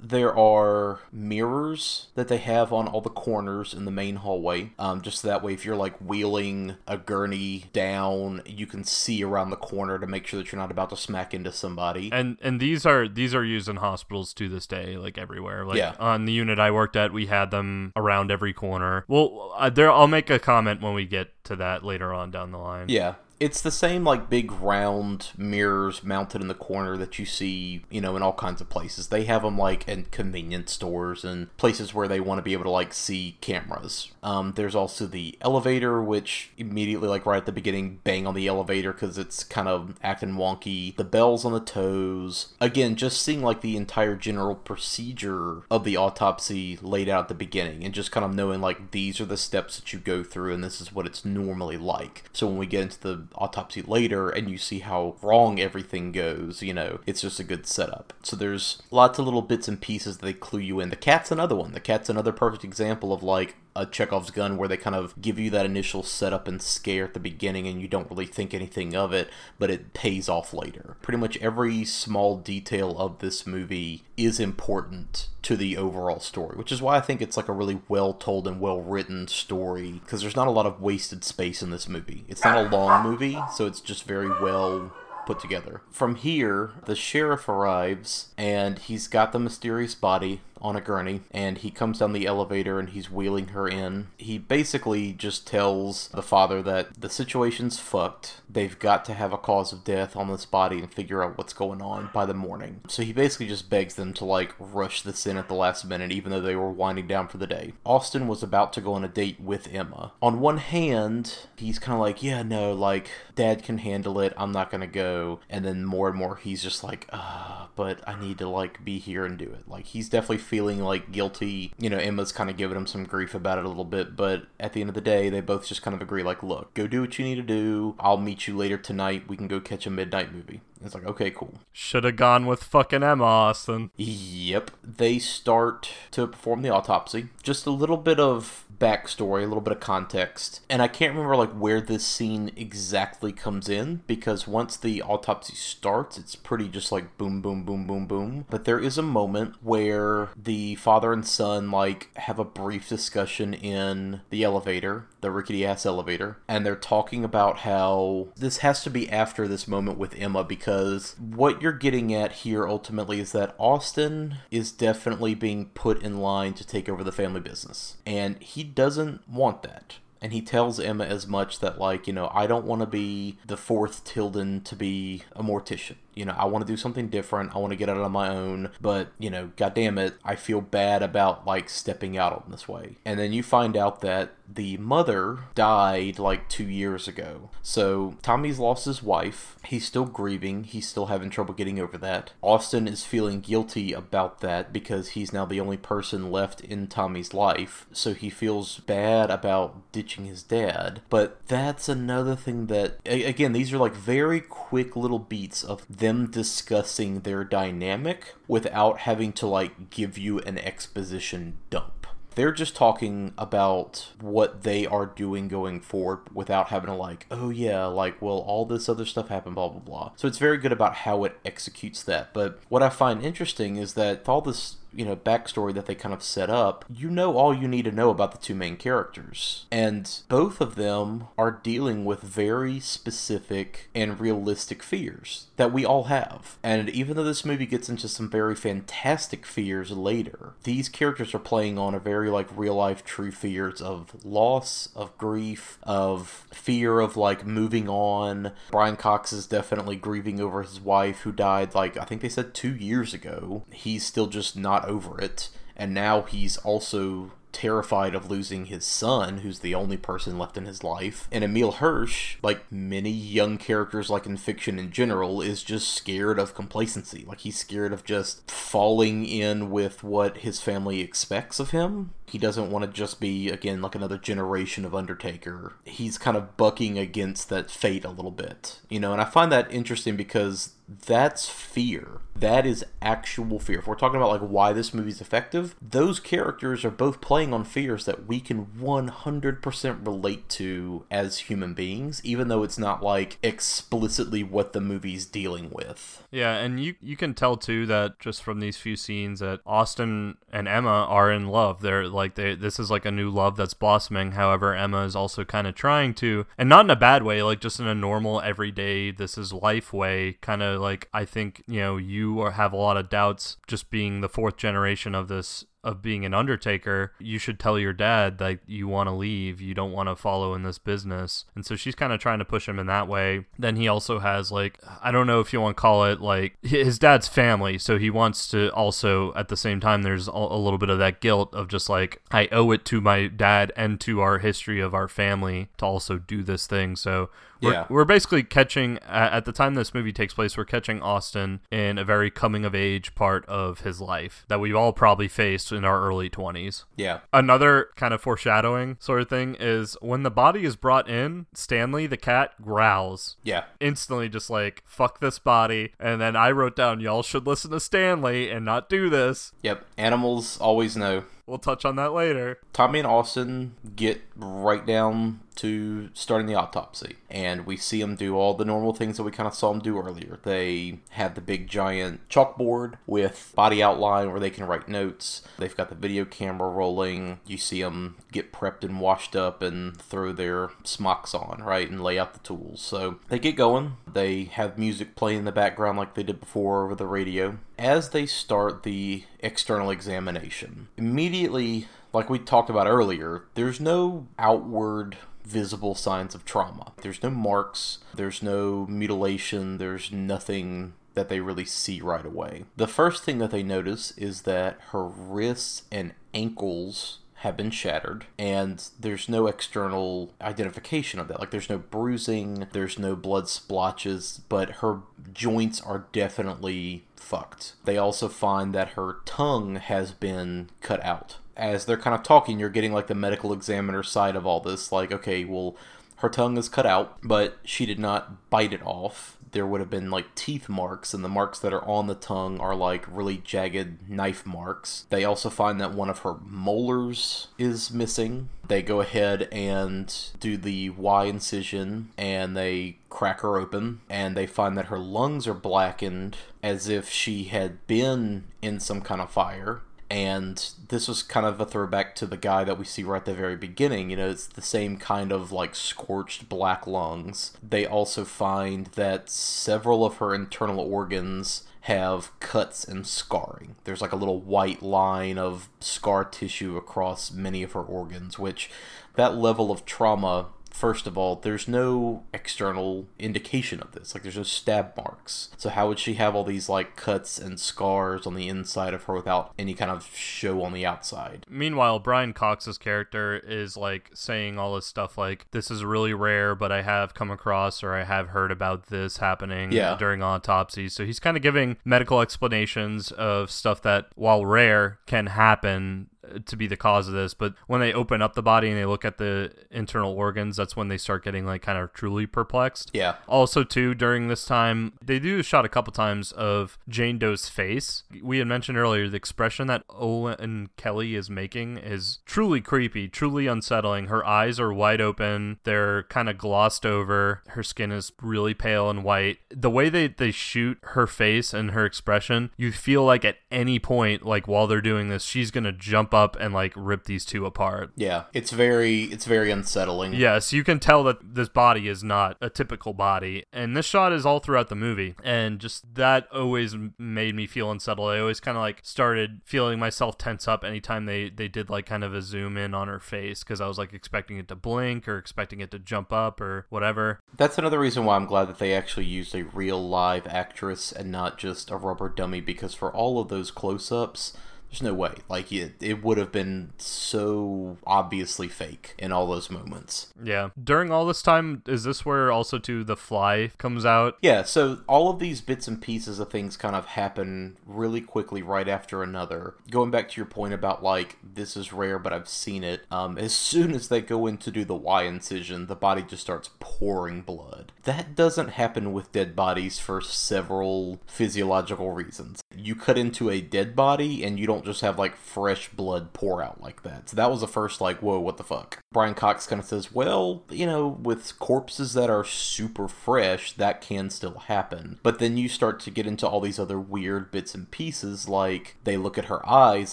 there are mirrors that they have on all the corners in the main hallway. Um, just that way, if you're like wheeling a gurney down, you can see around the corner to make sure that you're not about to smack into somebody. And and these are these are used in hospitals to this day, like everywhere. Like Yeah. on the unit I worked at, we had them around every corner. Well, uh, there I'll make a comment when we get to that later on down the line. Yeah. It's the same like big round mirrors mounted in the corner that you see, you know, in all kinds of places. They have them like in convenience stores and places where they want to be able to like see cameras. Um, there's also the elevator, which immediately, like right at the beginning, bang on the elevator because it's kind of acting wonky. The bells on the toes. Again, just seeing like the entire general procedure of the autopsy laid out at the beginning and just kind of knowing like these are the steps that you go through and this is what it's normally like. So when we get into the autopsy later and you see how wrong everything goes, you know, it's just a good setup. So there's lots of little bits and pieces that they clue you in. The cat's another one. The cat's another perfect example of like a Chekhov's gun where they kind of give you that initial setup and scare at the beginning and you don't really think anything of it, but it pays off later. Pretty much every small detail of this movie is important to the overall story, which is why I think it's like a really well told and well written story because there's not a lot of wasted space in this movie. It's not a long movie, so it's just very well put together. From here, the sheriff arrives and he's got the mysterious body on a gurney, and he comes down the elevator and he's wheeling her in. He basically just tells the father that the situation's fucked. They've got to have a cause of death on this body and figure out what's going on by the morning. So he basically just begs them to like rush this in at the last minute, even though they were winding down for the day. Austin was about to go on a date with Emma. On one hand, he's kind of like, yeah, no, like, dad can handle it. I'm not going to go. And then more and more, he's just like, ah, but I need to, like, be here and do it. Like, he's definitely feeling, like, guilty. You know, Emma's kind of giving him some grief about it a little bit, but at the end of the day, they both just kind of agree, like, look, go do what you need to do. I'll meet you later tonight. We can go catch a midnight movie. It's like, okay, cool. Should have gone with fucking Emma Austin. Yep. They start to perform the autopsy. Just a little bit of backstory, a little bit of context. And I can't remember like where this scene exactly comes in because once the autopsy starts, it's pretty just like boom boom boom boom boom. But there is a moment where the father and son like have a brief discussion in the elevator, the rickety ass elevator, and they're talking about how this has to be after this moment with Emma because what you're getting at here ultimately is that Austin is definitely being put in line to take over the family business. And he doesn't want that. And he tells Emma as much that, like, you know, I don't want to be the fourth Tilden to be a mortician. You know, I want to do something different. I want to get out on my own. But, you know, goddamn it, I feel bad about, like, stepping out on this way. And then you find out that the mother died, like, two years ago. So Tommy's lost his wife. He's still grieving. He's still having trouble getting over that. Austin is feeling guilty about that because he's now the only person left in Tommy's life. So he feels bad about ditching his dad. But that's another thing that, again, these are like very quick little beats of them discussing their dynamic without having to like give you an exposition dump. They're just talking about what they are doing going forward without having to like, oh yeah, like well all this other stuff happened, blah blah blah. So it's very good about how it executes that. But what I find interesting is that all this you know backstory that they kind of set up you know all you need to know about the two main characters. And both of them are dealing with very specific and realistic fears that we all have. And even though this movie gets into some very fantastic fears later these characters are playing on a very like real life true fears of loss of grief of fear of like moving on. Brian cox is definitely grieving over his wife who died like i think they said two years ago. He's still just not over it. And now he's also terrified of losing his son, who's the only person left in his life. And Emile Hirsch, like many young characters, like in fiction in general, is just scared of complacency. Like he's scared of just falling in with what his family expects of him. He doesn't want to just be, again, like another generation of Undertaker. He's kind of bucking against that fate a little bit, you know, and I find that interesting because that's fear. That is actual fear. If we're talking about like why this movie's effective, those characters are both playing on fears that we can 100% relate to as human beings, even though it's not like explicitly what the movie's dealing with. Yeah, and you you can tell too that just from these few scenes that Austin and Emma are in love. They're like they this is like a new love that's blossoming. However, Emma is also kind of trying to, and not in a bad way, like just in a normal everyday this is life way, kind of like I think you know you are, have a lot of doubts just being the fourth generation of this of being an undertaker, you should tell your dad that you want to leave, you don't want to follow in this business. And so she's kind of trying to push him in that way. Then he also has like I don't know if you want to call it like his dad's family, so he wants to also at the same time there's a little bit of that guilt of just like I owe it to my dad and to our history of our family to also do this thing. So we're, yeah. we're basically catching at the time this movie takes place we're catching austin in a very coming of age part of his life that we've all probably faced in our early 20s yeah. Another kind of foreshadowing sort of thing is when the body is brought in stanley the cat growls. Yeah. Instantly just like fuck this body. And then i wrote down y'all should listen to stanley and not do this. Yep. Animals always know We'll touch on that later. Tommy and Austin get right down to starting the autopsy, and we see them do all the normal things that we kind of saw them do earlier. They have the big giant chalkboard with body outline where they can write notes. They've got the video camera rolling. You see them get prepped and washed up and throw their smocks on, right, and lay out the tools. So they get going. They have music playing in the background like they did before over the radio as they start the external examination, immediately, like we talked about earlier, there's no outward visible signs of trauma. There's no marks, there's no mutilation, there's nothing that they really see right away. The first thing that they notice is that her wrists and ankles have been shattered and there's no external identification of that. Like there's no bruising there's no blood splotches but her joints are definitely fucked. They also find that her tongue has been cut out. As they're kind of talking you're getting like the medical examiner side of all this like okay well her tongue is cut out but she did not bite it off there would have been like teeth marks, and the marks that are on the tongue are like really jagged knife marks. They also find that one of her molars is missing. They go ahead and do the Y incision and they crack her open, and they find that her lungs are blackened as if she had been in some kind of fire and this was kind of a throwback to the guy that we see right at the very beginning. You know, it's the same kind of like scorched black lungs. They also find that several of her internal organs have cuts and scarring. There's like a little white line of scar tissue across many of her organs, which that level of trauma first of all, there's no external indication of this. Like, there's no stab marks. So, how would she have all these, like, cuts and scars on the inside of her without any kind of show on the outside? Meanwhile, Brian Cox's character is, like, saying all this stuff like, this is really rare, but I have come across or I have heard about this happening Yeah. during autopsies. So, he's kind of giving medical explanations of stuff that, while rare, can happen to be the cause of this but when they open up the body and they look at the internal organs that's when they start getting like kind of truly perplexed. Yeah. also too during this time they do a shot a couple times of jane doe's face. We had mentioned earlier the expression that Olwen Kelly is making is truly creepy truly unsettling. Her eyes are wide open. They're kind of glossed over. Her skin is really pale and white. The way they, they shoot her face and her expression you feel like at any point like while they're doing this she's gonna jump up and like rip these two apart Yeah. It's very it's very unsettling. Yes, you can tell that this body is not a typical body. And this shot is all throughout the movie. And just that always made me feel unsettled. I always kind of like started feeling myself tense up anytime they, they did like kind of a zoom in on her face because I was like expecting it to blink or expecting it to jump up or whatever. That's another reason why I'm glad that they actually used a real live actress and not just a rubber dummy because for all of those close ups, there's no way. Like, it, it would have been so obviously fake in all those moments. Yeah. During all this time, is this where also too the fly comes out? Yeah, so all of these bits and pieces of things kind of happen really quickly right after another. Going back to your point about, like, this is rare, but I've seen it, um, as soon as they go in to do the Y incision, the body just starts pouring blood. That doesn't happen with dead bodies for several physiological reasons. You cut into a dead body and you don't just have, like, fresh blood pour out like that. So that was the first, like, whoa, what the fuck? Brian Cox kind of says, well, you know, with corpses that are super fresh, that can still happen. But then you start to get into all these other weird bits and pieces, like they look at her eyes,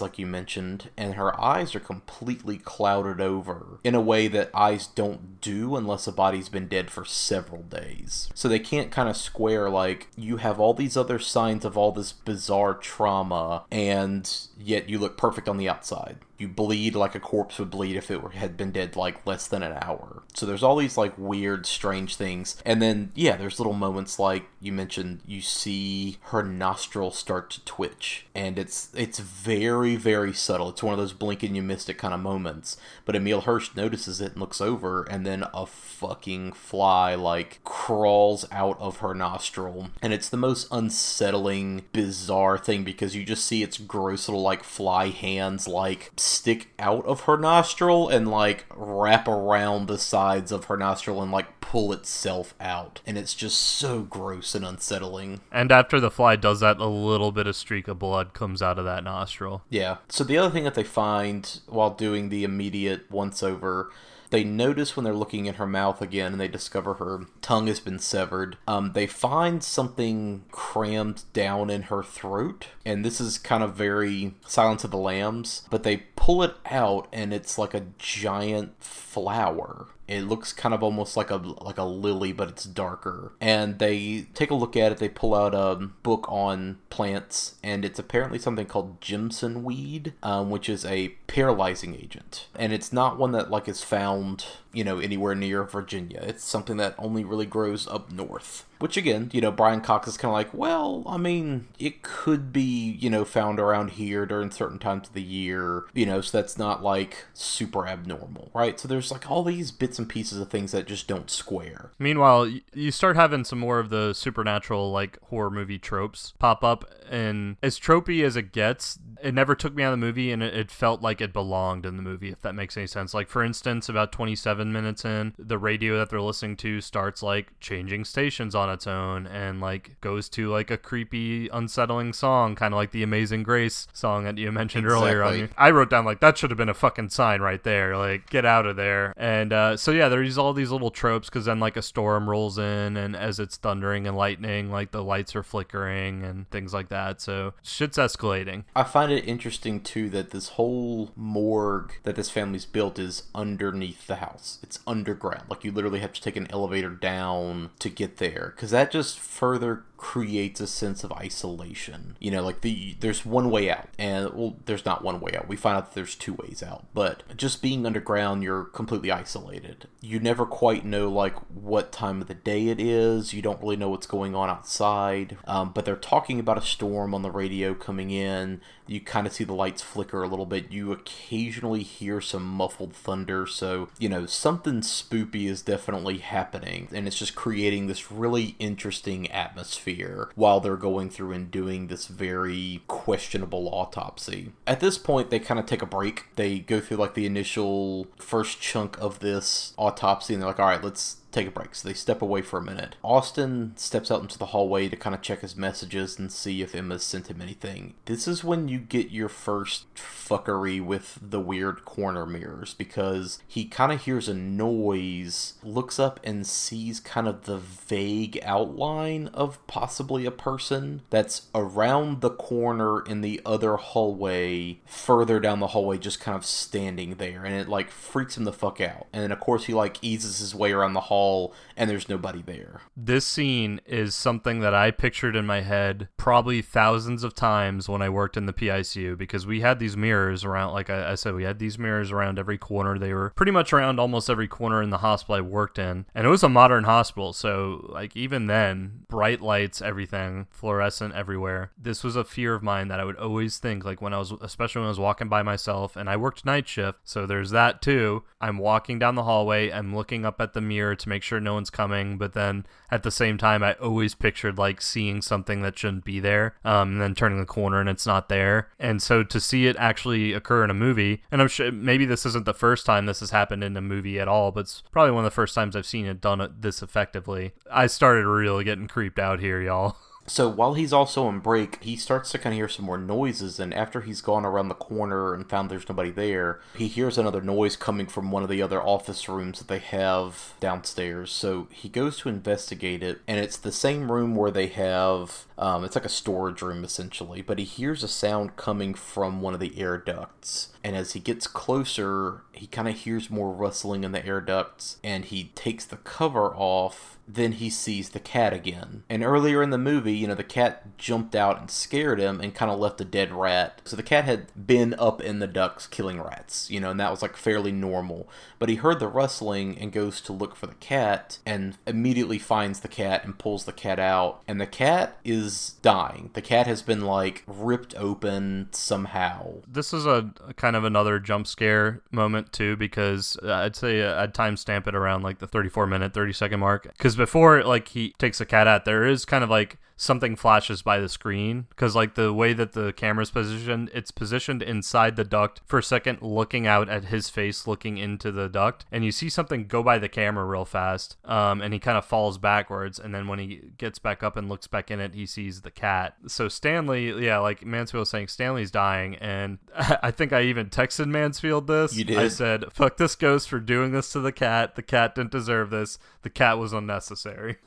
like you mentioned, and her eyes are completely clouded over in a way that eyes don't do unless a body's been dead for several days. So they can't kind of square, like, you have all these other signs of all this bizarre trauma, and yet you look perfect on the outside you bleed like a corpse would bleed if it were, had been dead like less than an hour. So there's all these like weird, strange things. And then, yeah, there's little moments like you mentioned, you see her nostril start to twitch. And it's it's very, very subtle. It's one of those blink and you missed it kind of moments. But Emile Hirsch notices it and looks over, and then a fucking fly like crawls out of her nostril. And it's the most unsettling, bizarre thing because you just see its gross little like fly hands like stick out of her nostril and like wrap around the sides of her nostril and like pull itself out. And it's just so gross and unsettling. And after the fly does that, a little bit of streak of blood comes out of that nostril. Yeah. So the other thing that they find while doing the immediate once over they notice when they're looking in her mouth again and they discover her tongue has been severed. Um, they find something crammed down in her throat. And this is kind of very Silence of the Lambs, but they pull it out and it's like a giant flower it looks kind of almost like a like a lily, but it's darker. And they take a look at it. They pull out a book on plants, and it's apparently something called Jimson weed, um, which is a paralyzing agent. And it's not one that like is found, you know, anywhere near Virginia. It's something that only really grows up north. Which again, you know, Brian Cox is kind of like, well, I mean, it could be, you know, found around here during certain times of the year, you know, so that's not like super abnormal, right? So there's like all these bits and pieces of things that just don't square. Meanwhile, you start having some more of the supernatural, like horror movie tropes pop up, and as tropey as it gets, it never took me out of the movie, and it, felt like it belonged in the movie, if that makes any sense. Like, for instance, about 27 minutes in, the radio that they're listening to starts like changing stations on its own and like goes to like a creepy, unsettling song, kind of like the Amazing Grace song that you mentioned exactly. earlier. On I wrote down like that should have been a fucking sign right there, like get out of there. And uh, so yeah, there's all these little tropes because then like a storm rolls in, and as it's thundering and lightning, like the lights are flickering and things like that. So shit's escalating. I find it interesting too that this whole morgue that this family's built is underneath the house. It's underground. Like you literally have to take an elevator down to get there because that just further creates a sense of isolation. You know, like the there's one way out, and well, there's not one way out. We find out that there's two ways out, but just being underground, you're completely isolated. You never quite know like what time of the day it is. You don't really know what's going on outside. Um, but they're talking about a storm on the radio coming in. You kind of see the lights flicker a little bit. You occasionally hear some muffled thunder, so you know something spoopy is definitely happening, and it's just creating this really interesting atmosphere while they're going through and doing this very questionable autopsy. At this point, they kind of take a break. They go through like the initial first chunk of this autopsy, and they're like, "All right, let's take a break. So they step away for a minute. Austin steps out into the hallway to kind of check his messages and see if Emma's sent him anything. This is when you get your first fuckery with the weird corner mirrors because he kind of hears a noise, looks up and sees kind of the vague outline of possibly a person that's around the corner in the other hallway, further down the hallway, just kind of standing there. And it like freaks him the fuck out. And then, of course, he like eases his way around the hall hall and there's nobody there. This scene is something that I pictured in my head probably thousands of times when I worked in the PICU because we had these mirrors around, like I, I said, we had these mirrors around every corner. They were pretty much around almost every corner in the hospital I worked in. And it was a modern hospital. So, like, even then, bright lights, everything, fluorescent everywhere. This was a fear of mine that I would always think, like, when I was, especially when I was walking by myself and I worked night shift. So there's that too. I'm walking down the hallway, I'm looking up at the mirror to make sure no one's coming, but then at the same time, I always pictured like seeing something that shouldn't be there, um, and then turning the corner and it's not there. And so to see it actually occur in a movie, and I'm sure maybe this isn't the first time this has happened in a movie at all, but it's probably one of the first times I've seen it done this effectively. I started really getting creeped out here, y'all. So while he's also on break, he starts to kind of hear some more noises, and after he's gone around the corner and found there's nobody there, he hears another noise coming from one of the other office rooms that they have downstairs. So he goes to investigate it, and it's the same room where they have um, it's like a storage room essentially, but he hears a sound coming from one of the air ducts. And as he gets closer, he kind of hears more rustling in the air ducts, and he takes the cover off then he sees the cat again. And earlier in the movie, you know, the cat jumped out and scared him and kind of left a dead rat. So the cat had been up in the ducks killing rats, you know, and that was like fairly normal. But he heard the rustling and goes to look for the cat and immediately finds the cat and pulls the cat out. And the cat is dying. The cat has been like ripped open somehow. This is a, kind of another jump scare moment too, because I'd say I'd timestamp it around like the 34 minute, 30 second mark. Because before like he takes a cat out, there is kind of like something flashes by the screen because like the way that the camera's positioned it's positioned inside the duct for a second looking out at his face looking into the duct and you see something go by the camera real fast um, and he kind of falls backwards and then when he gets back up and looks back in it he sees the cat. So stanley yeah like mansfield was saying stanley's dying and i think i even texted mansfield this. You did. i said fuck this ghost for doing this to the cat. The cat didn't deserve this. The cat was unnecessary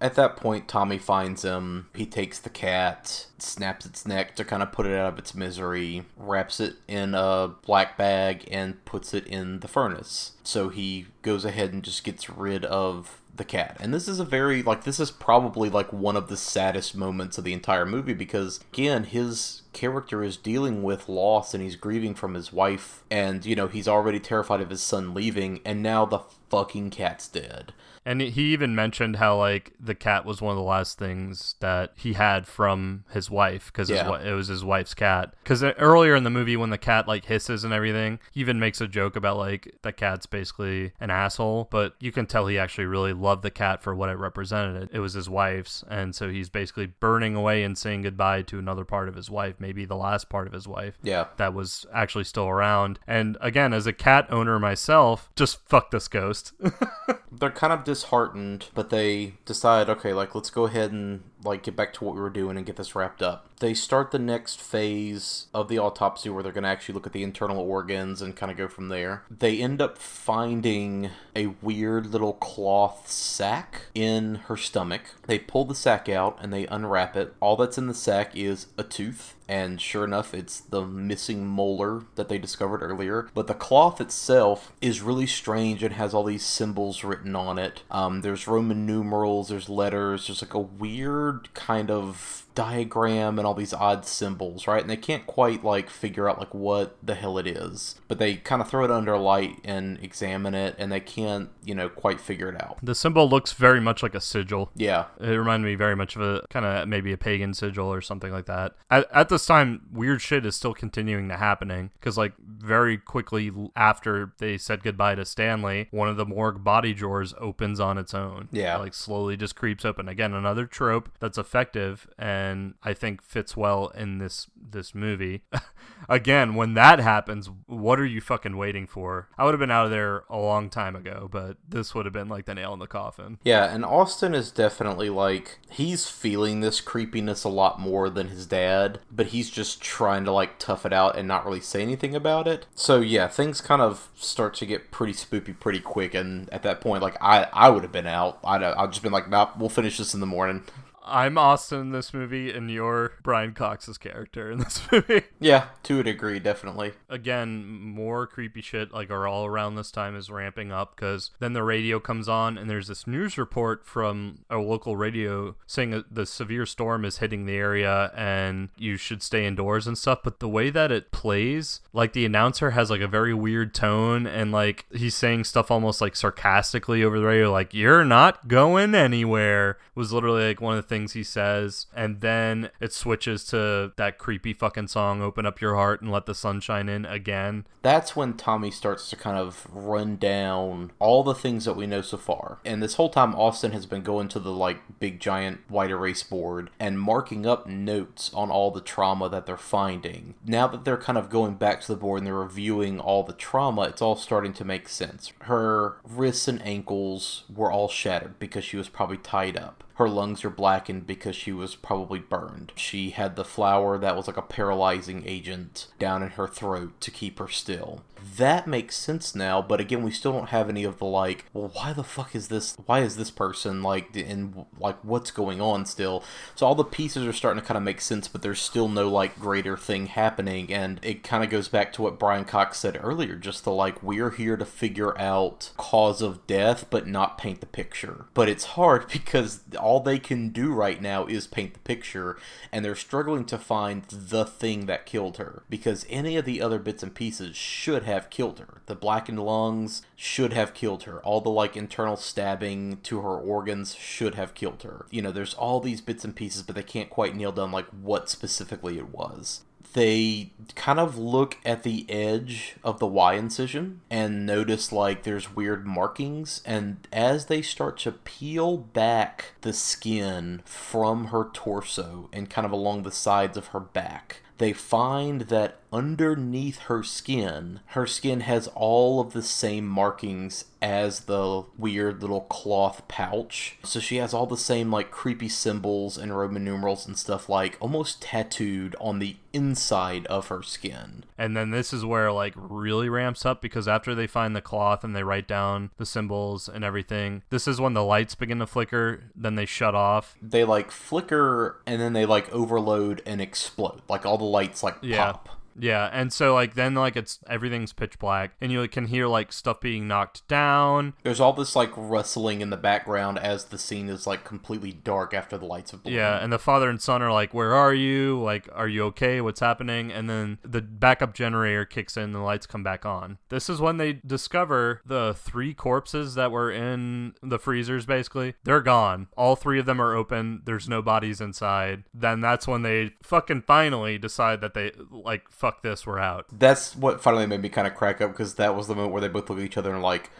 at that point, Tommy finds him. He takes the cat, snaps its neck to kind of put it out of its misery, wraps it in a black bag, and puts it in the furnace. So he goes ahead and just gets rid of the cat. And this is a very, like, this is probably like one of the saddest moments of the entire movie because, again, his character is dealing with loss and he's grieving from his wife and you know he's already terrified of his son leaving and now the fucking cat's dead and he even mentioned how like the cat was one of the last things that he had from his wife because Yeah. it was his wife's cat. Because uh, earlier in the movie, when the cat like hisses and everything, he even makes a joke about like the cat's basically an asshole. But you can tell he actually really loved the cat for what it represented. It was his wife's, and so he's basically burning away and saying goodbye to another part of his wife, maybe the last part of his wife yeah that was actually still around. And again, as a cat owner myself, just fuck this ghost. they're kind of disheartened, but they decide, okay, like let's go ahead and like get back to what we were doing and get this wrapped up. They start the next phase of the autopsy where they're going to actually look at the internal organs and kind of go from there. They end up finding a weird little cloth sack in her stomach. They pull the sack out and they unwrap it. All that's in the sack is a tooth and sure enough, it's the missing molar that they discovered earlier. But the cloth itself is really strange and has all these symbols written on it. Um, there's Roman numerals, there's letters, there's like a weird kind of diagram and all these odd symbols, right? And they can't quite like figure out like what the hell it is. But they kind of throw it under light and examine it and they can't, you know, quite figure it out. the symbol looks very much like a sigil. Yeah. It reminded me very much of a kind of maybe a pagan sigil or something like that. At, at this time, weird shit is still continuing to happening because like very quickly after they said goodbye to Stanley, one of the morgue body drawers opens on its own. Yeah. like slowly just creeps open. Again, another trope that's effective and I think fits well in this this movie. Again, when that happens, what are you fucking waiting for? I would have been out of there a long time ago, but this would have been like the nail in the coffin. Yeah, and Austin is definitely like he's feeling this creepiness a lot more than his dad, but he's just trying to like tough it out and not really say anything about it. So yeah, things kind of start to get pretty spoopy pretty quick, and at that point, like I I would have been out. I'd I'd just been like, nope, we'll finish this in the morning. I'm Austin in this movie, and you're Brian Cox's character in this movie. Yeah, to a degree, definitely. Again, more creepy shit like are all around this time is ramping up because then the radio comes on and there's this news report from a local radio saying the severe storm is hitting the area and you should stay indoors and stuff. But the way that it plays, like the announcer has like a very weird tone and like he's saying stuff almost like sarcastically over the radio, like "You're not going anywhere" was literally like one of the things he says, and then it switches to that creepy fucking song "Open Up Your Heart and Let the Sunshine In" again. That's when Tommy starts to kind of run down all the things that we know so far. And this whole time, Austin has been going to the like big giant white erase board and marking up notes on all the trauma that they're finding. Now that they're kind of going back to the board and they're reviewing all the trauma, it's all starting to make sense. Her wrists and ankles were all shattered because she was probably tied up. Her lungs are blackened because she was probably burned. She had the flower that was like a paralyzing agent down in her throat to keep her still. That makes sense now, but again, we still don't have any of the like, well, why the fuck is this? Why is this person like, and like, what's going on still? So all the pieces are starting to kind of make sense, but there's still no like greater thing happening, and it kind of goes back to what Brian Cox said earlier, just the like, we're here to figure out cause of death, but not paint the picture. But it's hard because all they can do right now is paint the picture, and they're struggling to find the thing that killed her because any of the other bits and pieces should have killed her. The blackened lungs should have killed her. All the like internal stabbing to her organs should have killed her. You know, there's all these bits and pieces, but they can't quite nail down like what specifically it was they kind of look at the edge of the Y incision and notice like there's weird markings. And as they start to peel back the skin from her torso and kind of along the sides of her back, they find that underneath her skin, her skin has all of the same markings as the weird little cloth pouch. So she has all the same like creepy symbols and Roman numerals and stuff like almost tattooed on the inside of her skin. And then this is where like really ramps up because after they find the cloth and they write down the symbols and everything, this is when the lights begin to flicker, then they shut off. They like flicker and then they like overload and explode. Like all the lights like Yeah. pop. Yeah, and so like then like it's everything's pitch black and you can hear like stuff being knocked down. There's all this like rustling in the background as the scene is like completely dark after the lights have blown. Yeah, and the father and son are like, "Where are you? Like, are you okay? What's happening?" And then the backup generator kicks in, and the lights come back on. This is when they discover the three corpses that were in the freezers. Basically, they're gone. All three of them are open. There's no bodies inside. Then that's when they fucking finally decide that they like, fuck this, we're out. That's what finally made me kind of crack up because that was the moment where they both look at each other and like,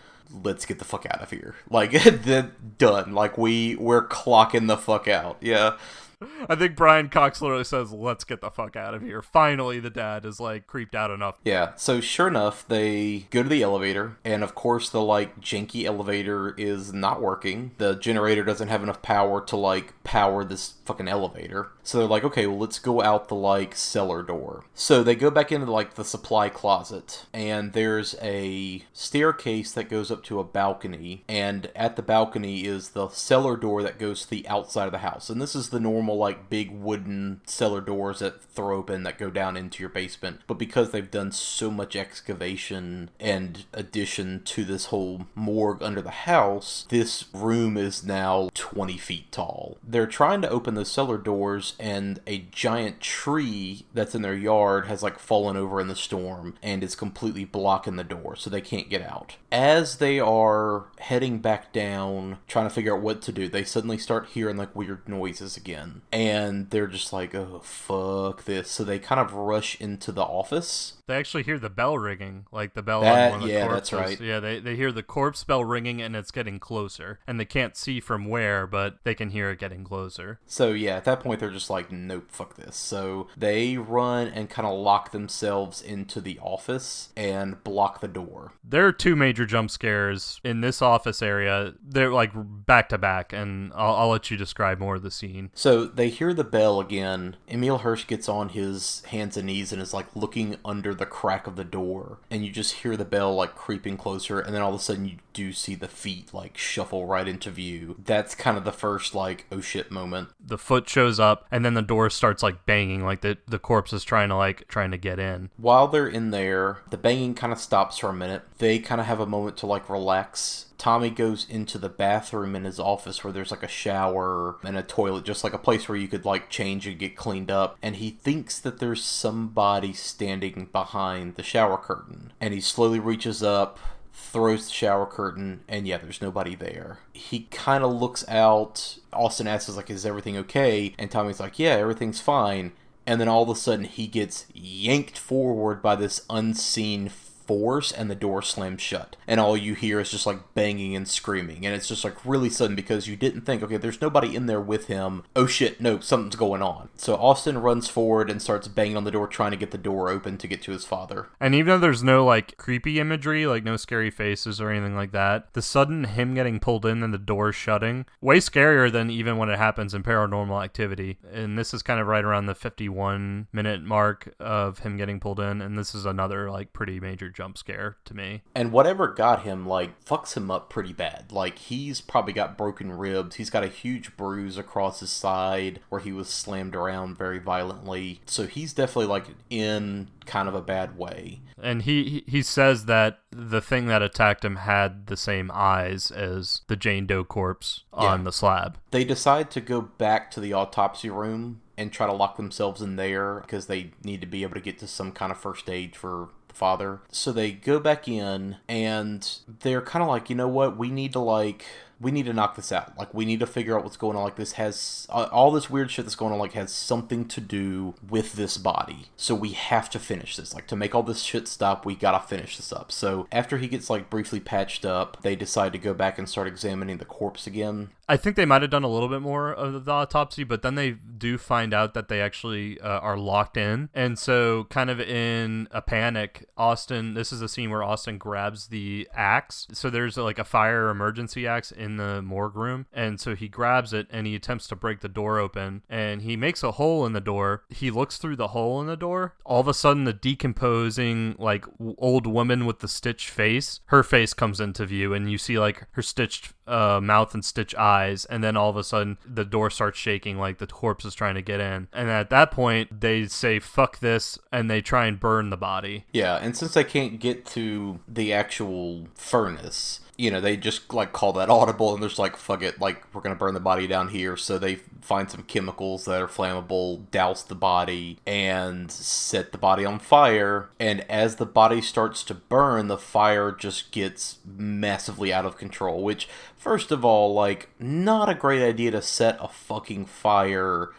let's get the fuck out of here. Like, done. Like, we, we're clocking the fuck out. Yeah. I think Brian Cox literally says, "Let's get the fuck out of here." Finally, the dad is like creeped out enough. Yeah, so sure enough, they go to the elevator, and of course, the like janky elevator is not working. The generator doesn't have enough power to like power this fucking elevator. So they're like, okay, well, let's go out the like cellar door. So they go back into like the supply closet, and there's a staircase that goes up to a balcony, and at the balcony is the cellar door that goes to the outside of the house. And this is the normal like big wooden cellar doors that throw open that go down into your basement. But because they've done so much excavation and addition to this whole morgue under the house, this room is now 20 feet tall. They're trying to open those cellar doors, and a giant tree that's in their yard has like fallen over in the storm and is completely blocking the door, so they can't get out. As they are heading back down, trying to figure out what to do, they suddenly start hearing like weird noises again. And they're just like, oh, fuck this. So they kind of rush into the office. They actually hear the bell ringing, like the bell That- on one of the yeah, corpses. that's right. Yeah, they, they hear the corpse bell ringing and it's getting closer. And they can't see from where, but they can hear it getting closer. So yeah, at that point they're just like, nope, fuck this. So they run and kind of lock themselves into the office and block the door. There are two major jump scares in this office area. They're like back to back, and I'll, I'll let you describe more of the scene. So they hear the bell again. Emile Hirsch gets on his hands and knees and is like looking under the crack of the door. And you just hear the bell like creeping closer. And then all of a sudden you do see the feet like shuffle right into view. That's kind of the first like, oh shit moment. The foot shows up, and then the door starts like banging, like the, the corpse is trying to like trying to get in. While they're in there, the banging kind of stops for a minute. They kind of have a moment to like relax. Tommy goes into the bathroom in his office where there's like a shower and a toilet, just like a place where you could like change and get cleaned up. And he thinks that there's somebody standing behind the shower curtain. And he slowly reaches up, throws the shower curtain, and yeah, there's nobody there. He kind of looks out. Austin asks, like, is everything okay? And Tommy's like, yeah, everything's fine and then all of a sudden he gets yanked forward by this unseen force and the door slams shut. And all you hear is just like banging and screaming. And it's just like really sudden because you didn't think okay there's nobody in there with him. Oh shit no something's going on. So austin runs forward and starts banging on the door trying to get the door open to get to his father. And even though there's no like creepy imagery, like no scary faces or anything like that, the sudden him getting pulled in and the door shutting, way scarier than even when it happens in paranormal activity. And this is kind of right around the 51 minute mark of him getting pulled in. And this is another like pretty major jump scare to me. and whatever got him like fucks him up pretty bad like he's probably got broken ribs he's got a huge bruise across his side where he was slammed around very violently so he's definitely like in kind of a bad way And he he- he says that the thing that attacked him had the same eyes as the Jane Doe corpse on Yeah. the slab. they decide to go back to the autopsy room and try to lock themselves in there because they need to be able to get to some kind of first aid for father. So they go back in and they're kind of like, you know what? We need to like we need to knock this out. Like, we need to figure out what's going on. Like, this has uh, all this weird shit that's going on. Like, has something to do with this body. So we have to finish this. Like, to make all this shit stop, we gotta finish this up. So after he gets like briefly patched up, they decide to go back and start examining the corpse again. I think they might have done a little bit more of the autopsy, but then they do find out that they actually uh, are locked in. And so, kind of in a panic, Austin, this is a scene where Austin grabs the axe. So, there's like a fire emergency axe in the morgue room. And so, he grabs it and he attempts to break the door open. And he makes a hole in the door. He looks through the hole in the door. All of a sudden, the decomposing, like old woman with the stitched face, her face comes into view. And you see like her stitched uh, mouth and stitched eyes, and then all of a sudden the door starts shaking like the corpse is trying to get in. And at that point, they say "fuck this" and they try and burn the body. Yeah, and since they can't get to the actual furnace, you know, they just like call that audible and they're just like, fuck it, like we're gonna burn the body down here. So they find some chemicals that are flammable, douse the body, and set the body on fire. And as the body starts to burn, the fire just gets massively out of control. Which, first of all, like, not a great idea to set a fucking fire.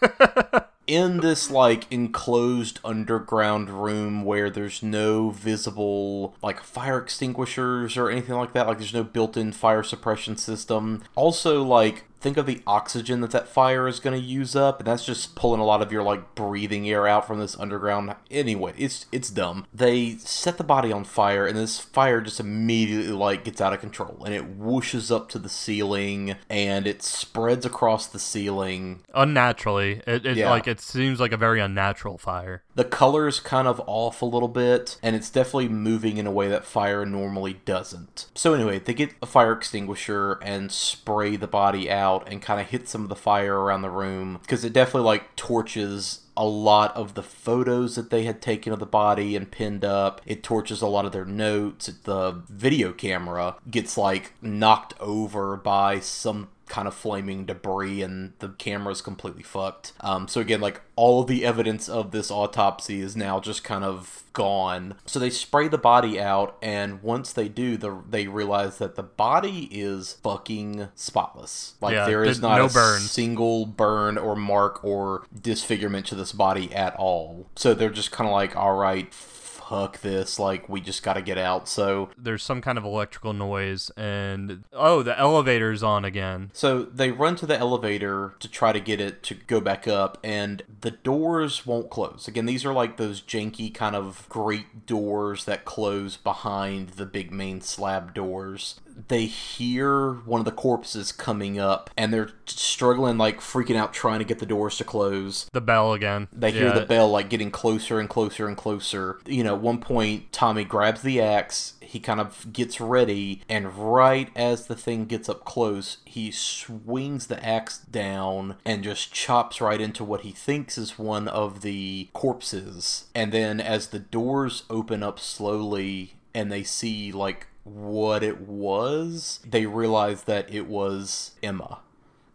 in this like enclosed underground room where there's no visible like fire extinguishers or anything like that like there's no built-in fire suppression system. Also like think of the oxygen that that fire is going to use up and that's just pulling a lot of your like breathing air out from this underground. Anyway it's it's dumb. They set the body on fire and this fire just immediately like gets out of control and it whooshes up to the ceiling and it spreads across the ceiling. Unnaturally. It, it yeah. like it seems like a very unnatural fire. The color's kind of off a little bit and it's definitely moving in a way that fire normally doesn't. So anyway they get a fire extinguisher and spray the body out out and kind of hit some of the fire around the room because it definitely like torches a lot of the photos that they had taken of the body and pinned up. It torches a lot of their notes. The video camera gets like knocked over by some kind of flaming debris and the camera's completely fucked. Um, so again, like all of the evidence of this autopsy is now just kind of gone. So they spray the body out, and once they do, the, they realize that the body is fucking spotless. Like yeah, there is not no a burn. single burn or mark or disfigurement to this body at all. So they're just kind of like, all right fuck this, like we just got to get out. So there's some kind of electrical noise and oh, the elevator's on again. So they run to the elevator to try to get it to go back up and the doors won't close. Again, these are like those janky kind of grate doors that close behind the big main slab doors they hear one of the corpses coming up and they're struggling like freaking out trying to get the doors to close. The bell again. They hear the bell like getting closer and closer and closer. You know at one point tommy grabs the axe he kind of gets ready and right as the thing gets up close he swings the axe down and just chops right into what he thinks is one of the corpses. And then as the doors open up slowly and they see like what it was, they realized that it was Emma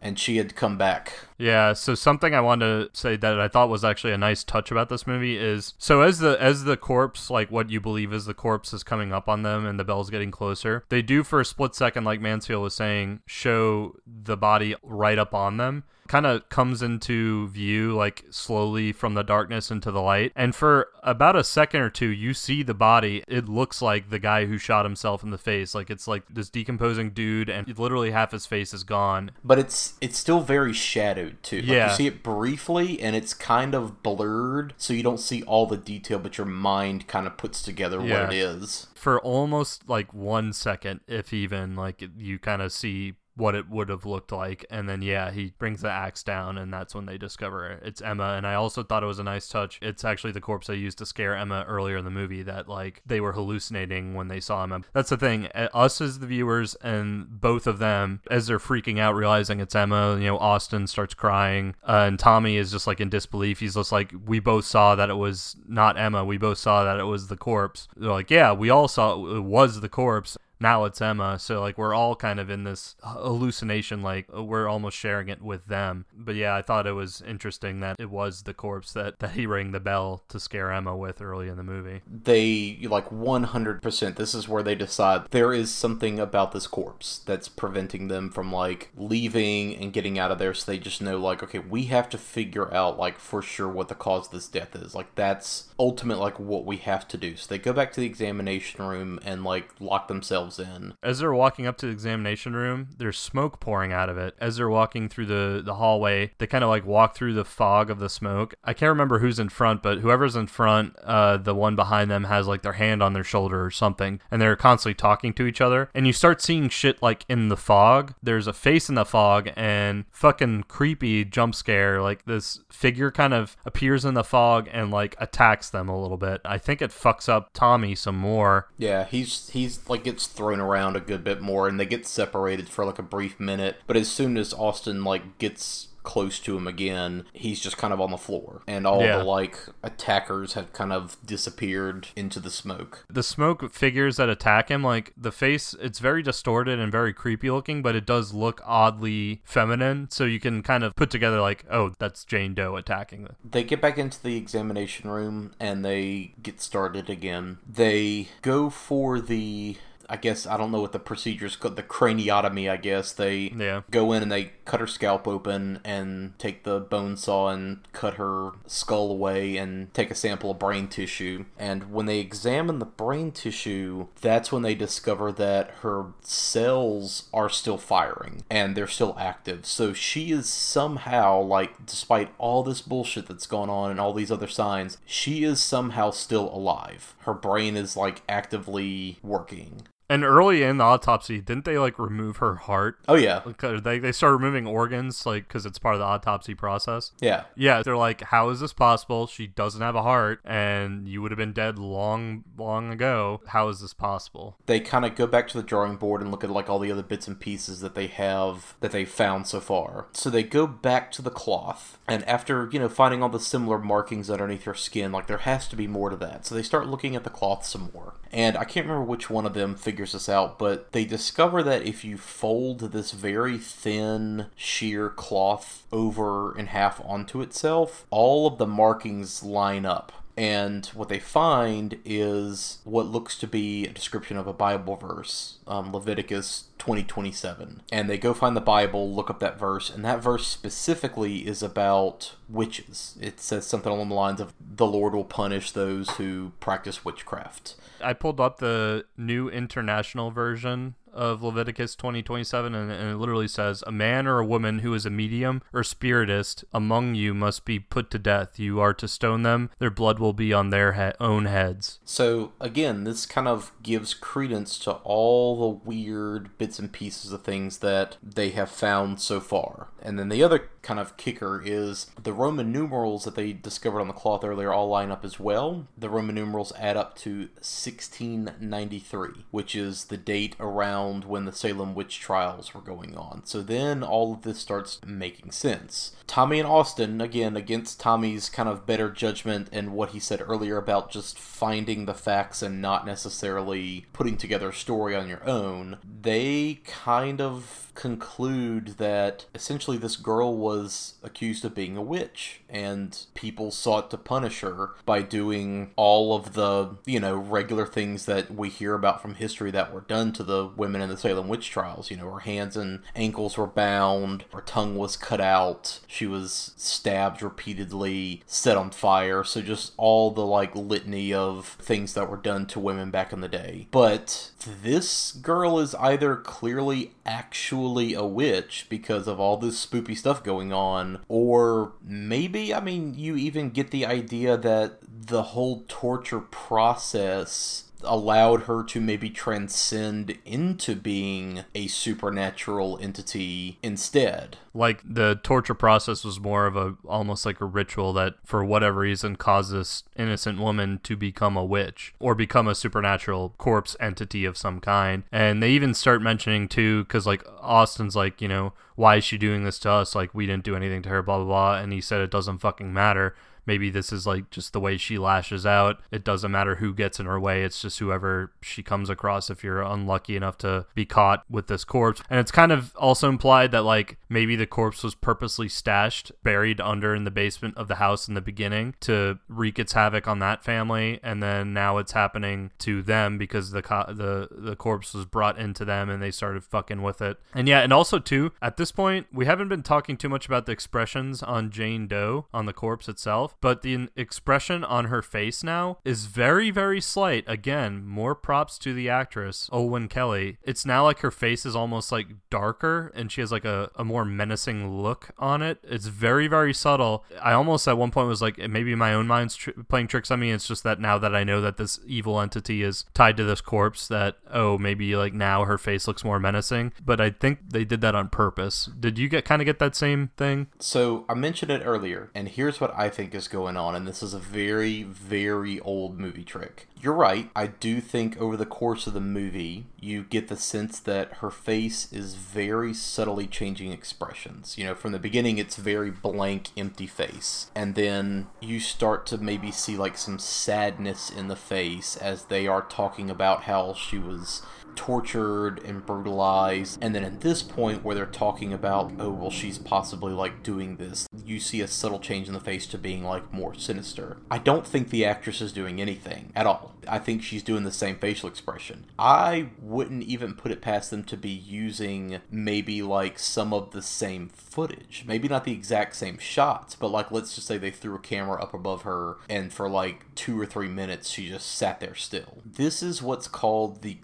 and she had come back. Yeah, so something I wanted to say that I thought was actually a nice touch about this movie is so as the as the corpse, like what you believe is the corpse is coming up on them and the bell's getting closer, they do for a split second, like Mansfield was saying, show the body right up on them kind of comes into view like slowly from the darkness into the light. And for about a second or two, you see the body. It looks like the guy who shot himself in the face. Like it's like this decomposing dude, and literally half his face is gone. But it's it's still very shadowed too. Like yeah, you see it briefly, and it's kind of blurred, so you don't see all the detail, but your mind kind of puts together yeah. what it is. For almost like one second, if even, like you kind of see what it would have looked like. And then yeah he brings the axe down and that's when they discover it. it's emma and i also thought it was a nice touch. It's actually the corpse they used to scare emma earlier in the movie that like they were hallucinating when they saw emma. That's the thing. Us as the viewers and both of them as they're freaking out realizing it's emma you know austin starts crying uh, and tommy is just like in disbelief. He's just like we both saw that it was not emma. We both saw that it was the corpse. They're like yeah we all saw it was the corpse now it's Emma. So like we're all kind of in this hallucination, like uh, we're almost sharing it with them. But yeah, I thought it was interesting that it was the corpse that that he rang the bell to scare Emma with early in the movie. They like 100%. This is where they decide there is something about this corpse that's preventing them from like leaving and getting out of there. So they just know like, okay, we have to figure out like for sure what the cause of this death is. Like that's ultimate like what we have to do. So they go back to the examination room and like lock themselves in. As they're walking up to the examination room, there's smoke pouring out of it. As they're walking through the the hallway, they kind of like walk through the fog of the smoke. I can't remember who's in front, but whoever's in front, uh, the one behind them has like their hand on their shoulder or something, and they're constantly talking to each other. And you start seeing shit like in the fog. There's a face in the fog, and fucking creepy jump scare. Like this figure kind of appears in the fog and like attacks them a little bit. I think it fucks up Tommy some more. Yeah, he's he's like gets thrown around a good bit more, and they get separated for like a brief minute. But as soon as Austin like gets close to him again, he's just kind of on the floor. And all Yeah. the like attackers have kind of disappeared into the smoke. The smoke figures that attack him, like the face, it's very distorted and very creepy looking, but it does look oddly feminine. So you can kind of put together, like, oh, that's Jane Doe attacking them. They get back into the examination room and they get started again. They go for the I guess I don't know what the procedure's called, the craniotomy, I guess. They Yeah. go in and they cut her scalp open and take the bone saw and cut her skull away and take a sample of brain tissue. And when they examine the brain tissue, that's when they discover that her cells are still firing and they're still active. So she is somehow, like, despite all this bullshit that's gone on and all these other signs, she is somehow still alive. Her brain is, like, actively working. And early in the autopsy, didn't they like remove her heart? Oh, yeah. Like, uh, They they start removing organs, like because it's part of the autopsy process. Yeah. Yeah, they're like, how is this possible? She doesn't have a heart, and you would have been dead long, long ago. How is this possible? they kind of go back to the drawing board and look at like all the other bits and pieces that they have that they found so far. So they go back to the cloth and after, you know, finding all the similar markings underneath her skin, like there has to be more to that. So they start looking at the cloth some more. And I can't remember which one of them figures this out, but they discover that if you fold this very thin sheer cloth over in half onto itself, all of the markings line up. And what they find is what looks to be a description of a Bible verse, um, Leviticus 2027. And they go find the Bible, look up that verse, and that verse specifically is about witches. It says something along the lines of, the Lord will punish those who practice witchcraft. I pulled up the new international version of Leviticus 2027 and, and it literally says a man or a woman who is a medium or spiritist among you must be put to death you are to stone them their blood will be on their he- own heads So again, this kind of gives credence to all the weird bits and pieces of things that they have found so far. And then the other kind of kicker is the Roman numerals that they discovered on the cloth earlier all line up as well. The Roman numerals add up to 1693, which is the date around when the Salem witch trials were going on. So then all of this starts making sense. Tommy and Austin, again, against Tommy's kind of better judgment and what he said earlier about just finding the facts and not necessarily putting together a story on your own, they kind of conclude that essentially this girl was accused of being a witch and people sought to punish her by doing all of the, you know, regular things that we hear about from history that were done to the women in the Salem witch trials. You know, her hands and ankles were bound, her tongue was cut out, she was stabbed repeatedly, set on fire. So just all the like litany of things that were done to women back in the day. But this girl is either clearly actually a witch because of all this spoopy stuff going on, or maybe, I mean, you even get the idea that the whole torture process allowed her to maybe transcend into being a supernatural entity instead. like the torture process was more of a almost like a ritual that for whatever reason caused this innocent woman to become a witch or become a supernatural corpse entity of some kind. And they even start mentioning too because like austin's like you know why is she doing this to us? Like we didn't do anything to her blah blah blah. And he said it doesn't fucking matter maybe this is like just the way she lashes out. It doesn't matter who gets in her way, it's just whoever she comes across if you're unlucky enough to be caught with this corpse. And it's kind of also implied that like maybe the corpse was purposely stashed, buried under in the basement of the house in the beginning to wreak its havoc on that family, and then now it's happening to them because the co- the the corpse was brought into them and they started fucking with it. And yeah, and also too, at this point, we haven't been talking too much about the expressions on Jane Doe on the corpse itself, but the expression on her face now is very very slight. Again, more props to the actress Olwen Kelly. It's now like her face is almost like darker and she has like a, a more menacing look on it. It's very very subtle. I almost at one point was like maybe my own mind's tr- playing tricks on me. It's just that now that I know that this evil entity is tied to this corpse, that oh maybe like now her face looks more menacing. But I think they did that on purpose. Did you get kind of get that same thing? So I mentioned it earlier, and here's what I think is going on, and this is a very, very old movie trick. You're right. I do think over the course of the movie, you get the sense that her face is very subtly changing expressions. You know, from the beginning, it's very blank, empty face. And then you start to maybe see like some sadness in the face as they are talking about how she was tortured and brutalized. And then at this point where they're talking about, oh, well, she's possibly like doing this, you see a subtle change in the face to being like more sinister. I don't think the actress is doing anything at all. I think she's doing the same facial expression. I wouldn't even put it past them to be using maybe like some of the same footage. Maybe not the exact same shots, but like let's just say they threw a camera up above her and for like two or three minutes she just sat there still. This is what's called the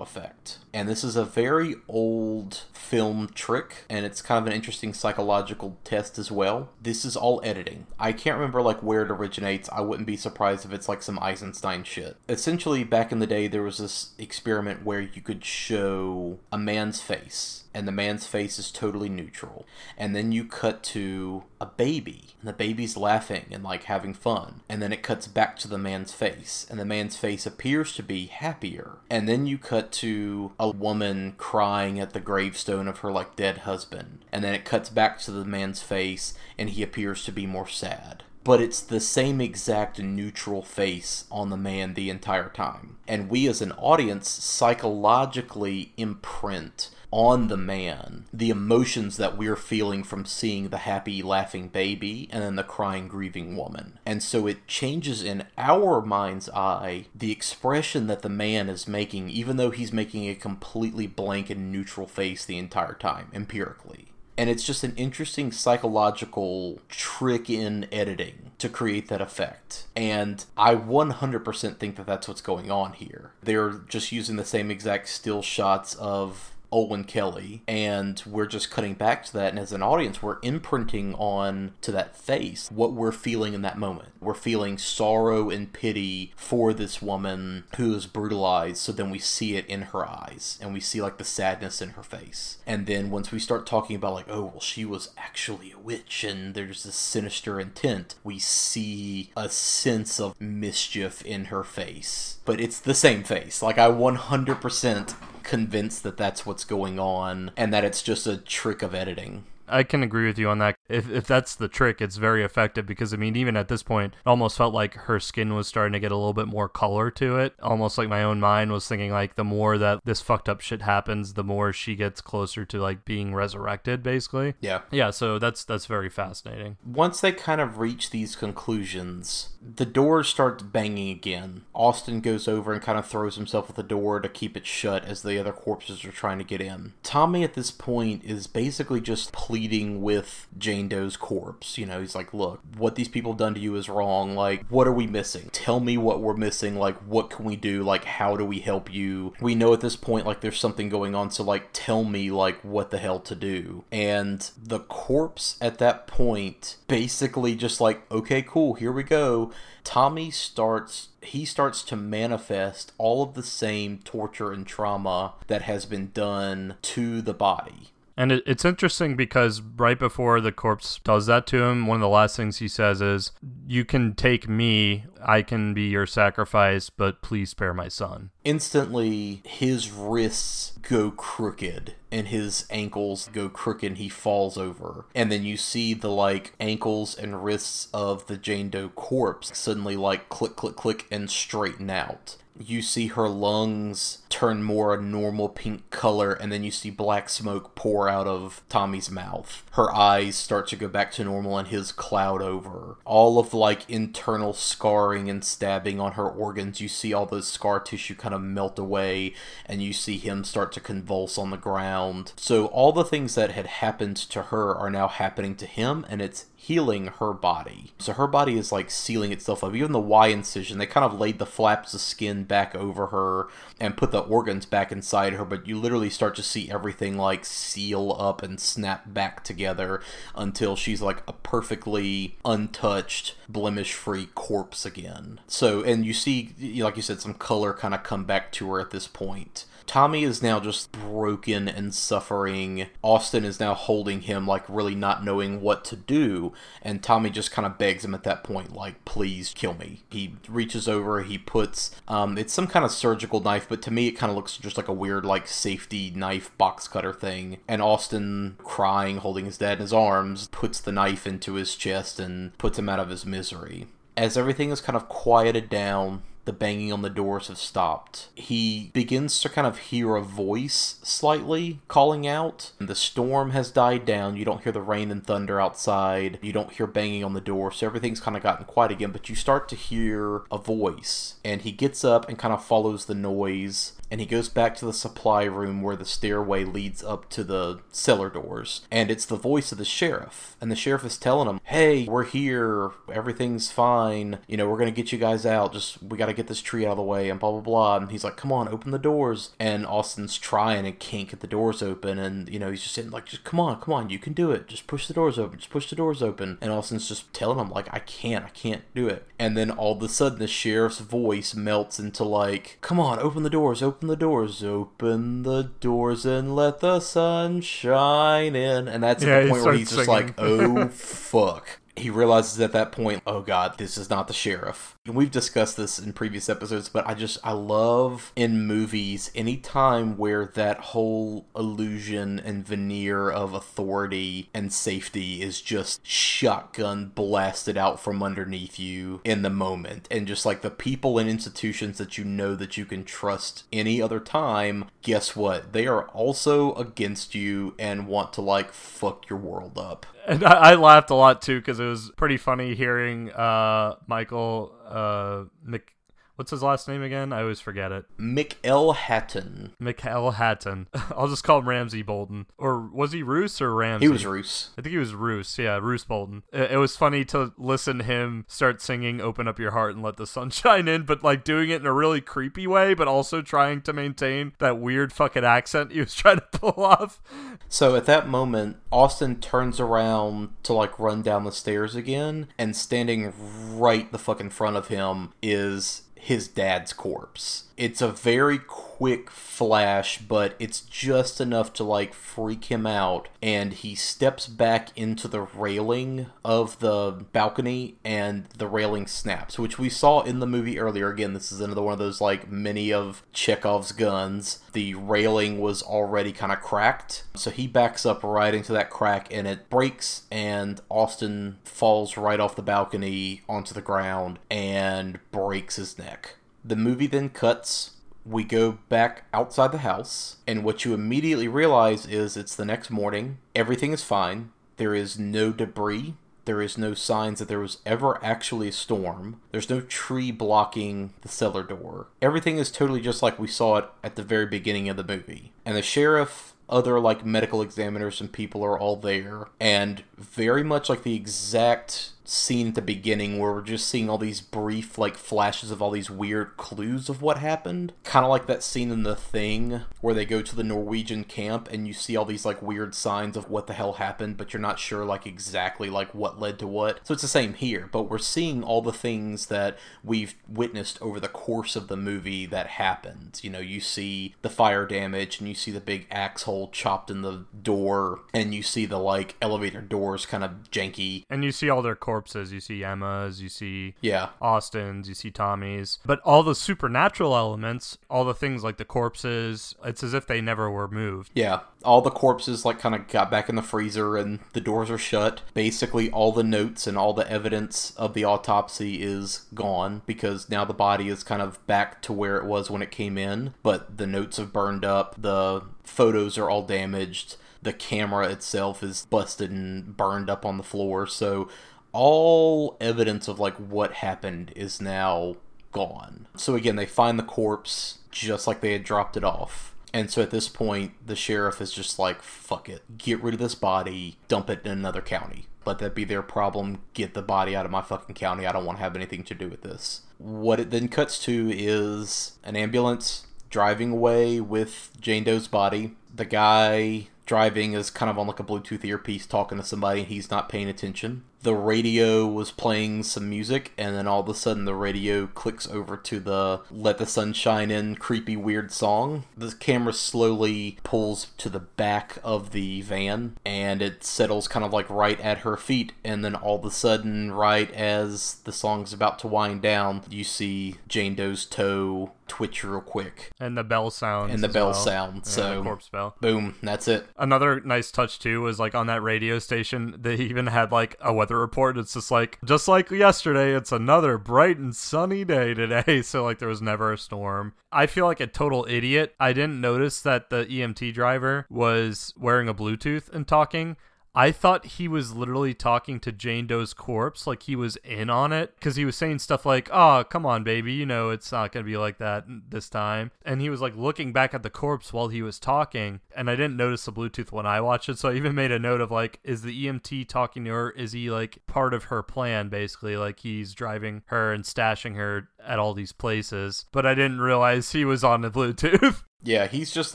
Effect. And this is a very old film trick, and it's kind of an interesting psychological test as well. This is all editing. I can't remember like where it originates. I wouldn't be surprised if it's like some Eisenstein shit. Essentially, back in the day, there was this experiment where you could show a man's face and the man's face is totally neutral. And then you cut to a baby, and the baby's laughing and like having fun. And then it cuts back to the man's face, and the man's face appears to be happier. And then you cut to a woman crying at the gravestone of her like dead husband. And then it cuts back to the man's face, and he appears to be more sad but it's the same exact neutral face on the man the entire time. And we as an audience psychologically imprint on the man the emotions that we're feeling from seeing the happy laughing baby and then the crying grieving woman and so it changes in our mind's eye the expression that the man is making even though he's making a completely blank and neutral face the entire time empirically and it's just an interesting psychological trick in editing to create that effect. And I 100% think that that's what's going on here. They're just using the same exact still shots of Olwen Kelly, and we're just cutting back to that. And as an audience, we're imprinting on to that face what we're feeling in that moment. We're feeling sorrow and pity for this woman who is brutalized. So then we see it in her eyes, and we see like the sadness in her face. And then once we start talking about like, oh well, she was actually a witch, and there's this sinister intent, we see a sense of mischief in her face. But it's the same face. Like I 100% convinced that that's what's going on and that it's just a trick of editing. I can agree with you on that. If, if that's the trick, it's very effective because, I mean, even at this point, it almost felt like her skin was starting to get a little bit more color to it. Almost like my own mind was thinking, like, the more that this fucked up shit happens, the more she gets closer to, like, being resurrected, basically. Yeah. Yeah, so that's that's very fascinating. Once they kind of reach these conclusions, the door starts banging again. Austin goes over and kind of throws himself at the door to keep it shut as the other corpses are trying to get in. Tommy, at this point, is basically just pleading with Jane Doe's corpse. You know, he's like, look, what these people done to you is wrong. Like, what are we missing? Tell me what we're missing. Like, what can we do? Like, how do we help you? We know at this point, like, there's something going on. So, like, tell me, like, what the hell to do. And the corpse at that point basically just like, okay, cool, here we go. Tommy starts he starts to manifest all of the same torture and trauma that has been done to the body And it, it's interesting because right before the corpse does that to him, one of the last things he says is, You can take me, I can be your sacrifice, but please spare my son. Instantly, his wrists go crooked and his ankles go crooked and he falls over. And then you see the like ankles and wrists of the Jane Doe corpse suddenly like click, click, click and straighten out you see her lungs turn more a normal pink color and then you see black smoke pour out of Tommy's mouth. Her eyes start to go back to normal and his cloud over. All of like internal scarring and stabbing on her organs, you see all those scar tissue kind of melt away and you see him start to convulse on the ground. So all the things that had happened to her are now happening to him and it's healing her body. So her body is like sealing itself up. Even the Y incision, they kind of laid the flaps of skin back over her and put the organs back inside her, but you literally start to see everything like seal up and snap back together until she's like a perfectly untouched, blemish free corpse again. So, and you see, like you said, some color kind of come back to her at this point. Tommy is now just broken and suffering. Austin is now holding him, like, really not knowing what to do. And Tommy just kind of begs him at that point, like, please kill me. He reaches over, he puts, um, it's some kind of surgical knife, but to me it kind of looks just like a weird, like, safety knife box cutter thing. And Austin, crying, holding his dad in his arms, puts the knife into his chest and puts him out of his misery. As everything is kind of quieted down, the banging on the doors have stopped. He begins to kind of hear a voice slightly calling out. The storm has died down. You don't hear the rain and thunder outside. You don't hear banging on the door. So everything's kind of gotten quiet again, but you start to hear a voice. And he gets up and kind of follows the noise and he goes back to the supply room where the stairway leads up to the cellar doors. And it's the voice of the sheriff. And the sheriff is telling him, Hey, we're here. Everything's fine. You know, we're going to get you guys out. Just, we got to get this tree out of the way and blah, blah, blah. And he's like, Come on, open the doors. And Austin's trying and can't get the doors open. And, you know, he's just saying, like, just come on, come on, you can do it. Just push the doors open. Just push the doors open. And Austin's just telling him, like, I can't, I can't do it. And then all of a sudden, the sheriff's voice melts into, like, Come on, open the doors, open the doors, open the doors and let the sun shine in. And that's Yeah, at the point where he's starts just like, oh fuck. He realizes at that point, oh god, this is not the sheriff. And we've discussed this in previous episodes, but I just, I love in movies any time where that whole illusion and veneer of authority and safety is just shotgun blasted out from underneath you in the moment. And just like the people and institutions that you know that you can trust any other time, guess what? They are also against you and want to like fuck your world up. And I, I laughed a lot too because it was pretty funny hearing uh, Michael uh, Mc. What's his last name again? I always forget it. Mick Hatton. Mikhail Hatton. I'll just call him Ramsay Bolton. Or was he Roose or Ramsay? He was Roose. I think he was Roose. Yeah, Roose Bolton. It, it was funny to listen to him start singing "Open Up Your Heart and Let the Sun Shine In," but like doing it in a really creepy way, but also trying to maintain that weird fucking accent he was trying to pull off. So at that moment, Austin turns around to like run down the stairs again, and standing right the fucking front of him is his dad's corpse. It's a very quick flash, but it's just enough to like freak him out. And he steps back into the railing of the balcony, and the railing snaps, which we saw in the movie earlier. Again, this is another one of those like many of Chekhov's guns. The railing was already kind of cracked, so he backs up right into that crack, and it breaks, and Austin falls right off the balcony onto the ground and breaks his neck. The movie then cuts. We go back outside the house, and what you immediately realize is it's the next morning. Everything is fine. There is no debris. There is no signs that there was ever actually a storm. There's no tree blocking the cellar door. Everything is totally just like we saw it at the very beginning of the movie. And the sheriff other like medical examiners and people are all there and very much like the exact scene at the beginning where we're just seeing all these brief like flashes of all these weird clues of what happened. Kind of like that scene in The Thing where they go to the Norwegian camp and you see all these like weird signs of what the hell happened, but you're not sure like exactly like what led to what. So it's the same here, but we're seeing all the things that we've witnessed over the course of the movie that happened. You know, you see the fire damage and you see the big axe hole chopped in the door and you see the like elevator doors kind of janky. And you see all their corpses. You see Emma's, you see Yeah. Austin's, you see Tommy's. But all the supernatural elements, all the things like the corpses, it's as if they never were moved. Yeah, all the corpses like kind of got back in the freezer and the doors are shut. Basically, all the notes and all the evidence of the autopsy is gone because now the body is kind of back to where it was when it came in, but the notes have burned up, the photos are all damaged, the camera itself is busted and burned up on the floor. So all evidence of like what happened is now gone. So again, they find the corpse just like they had dropped it off. And so at this point, the sheriff is just like, fuck it. Get rid of this body, dump it in another county. Let that be their problem. Get the body out of my fucking county. I don't want to have anything to do with this. What it then cuts to is an ambulance driving away with Jane Doe's body. The guy driving is kind of on like a Bluetooth earpiece talking to somebody and he's not paying attention. The radio was playing some music and then all of a sudden the radio clicks over to the Let the Sun Shine In creepy weird song. The camera slowly pulls to the back of the van and it settles kind of like right at her feet and then all of a sudden right as the song's about to wind down you see Jane Doe's toe twitch real quick And the bell sounds. and the bell well. sound Yeah, so the corpse bell. boom that's it Another nice touch too was like on that radio station, they even had like a weather report. It's just like just like yesterday, it's another bright and sunny day today. So like there was never a storm. I feel like a total idiot. I didn't notice that the EMT driver was wearing a Bluetooth and talking. I thought he was literally talking to Jane Doe's corpse, like he was in on it, because he was saying stuff like, "Oh, come on, baby, you know it's not gonna be like that this time." And he was like looking back at the corpse while he was talking, and I didn't notice the Bluetooth when I watched it, so I even made a note of like, is the EMT talking to her? Is he like part of her plan, basically, like he's driving her and stashing her at all these places? But I didn't realize he was on the Bluetooth. Yeah, he's just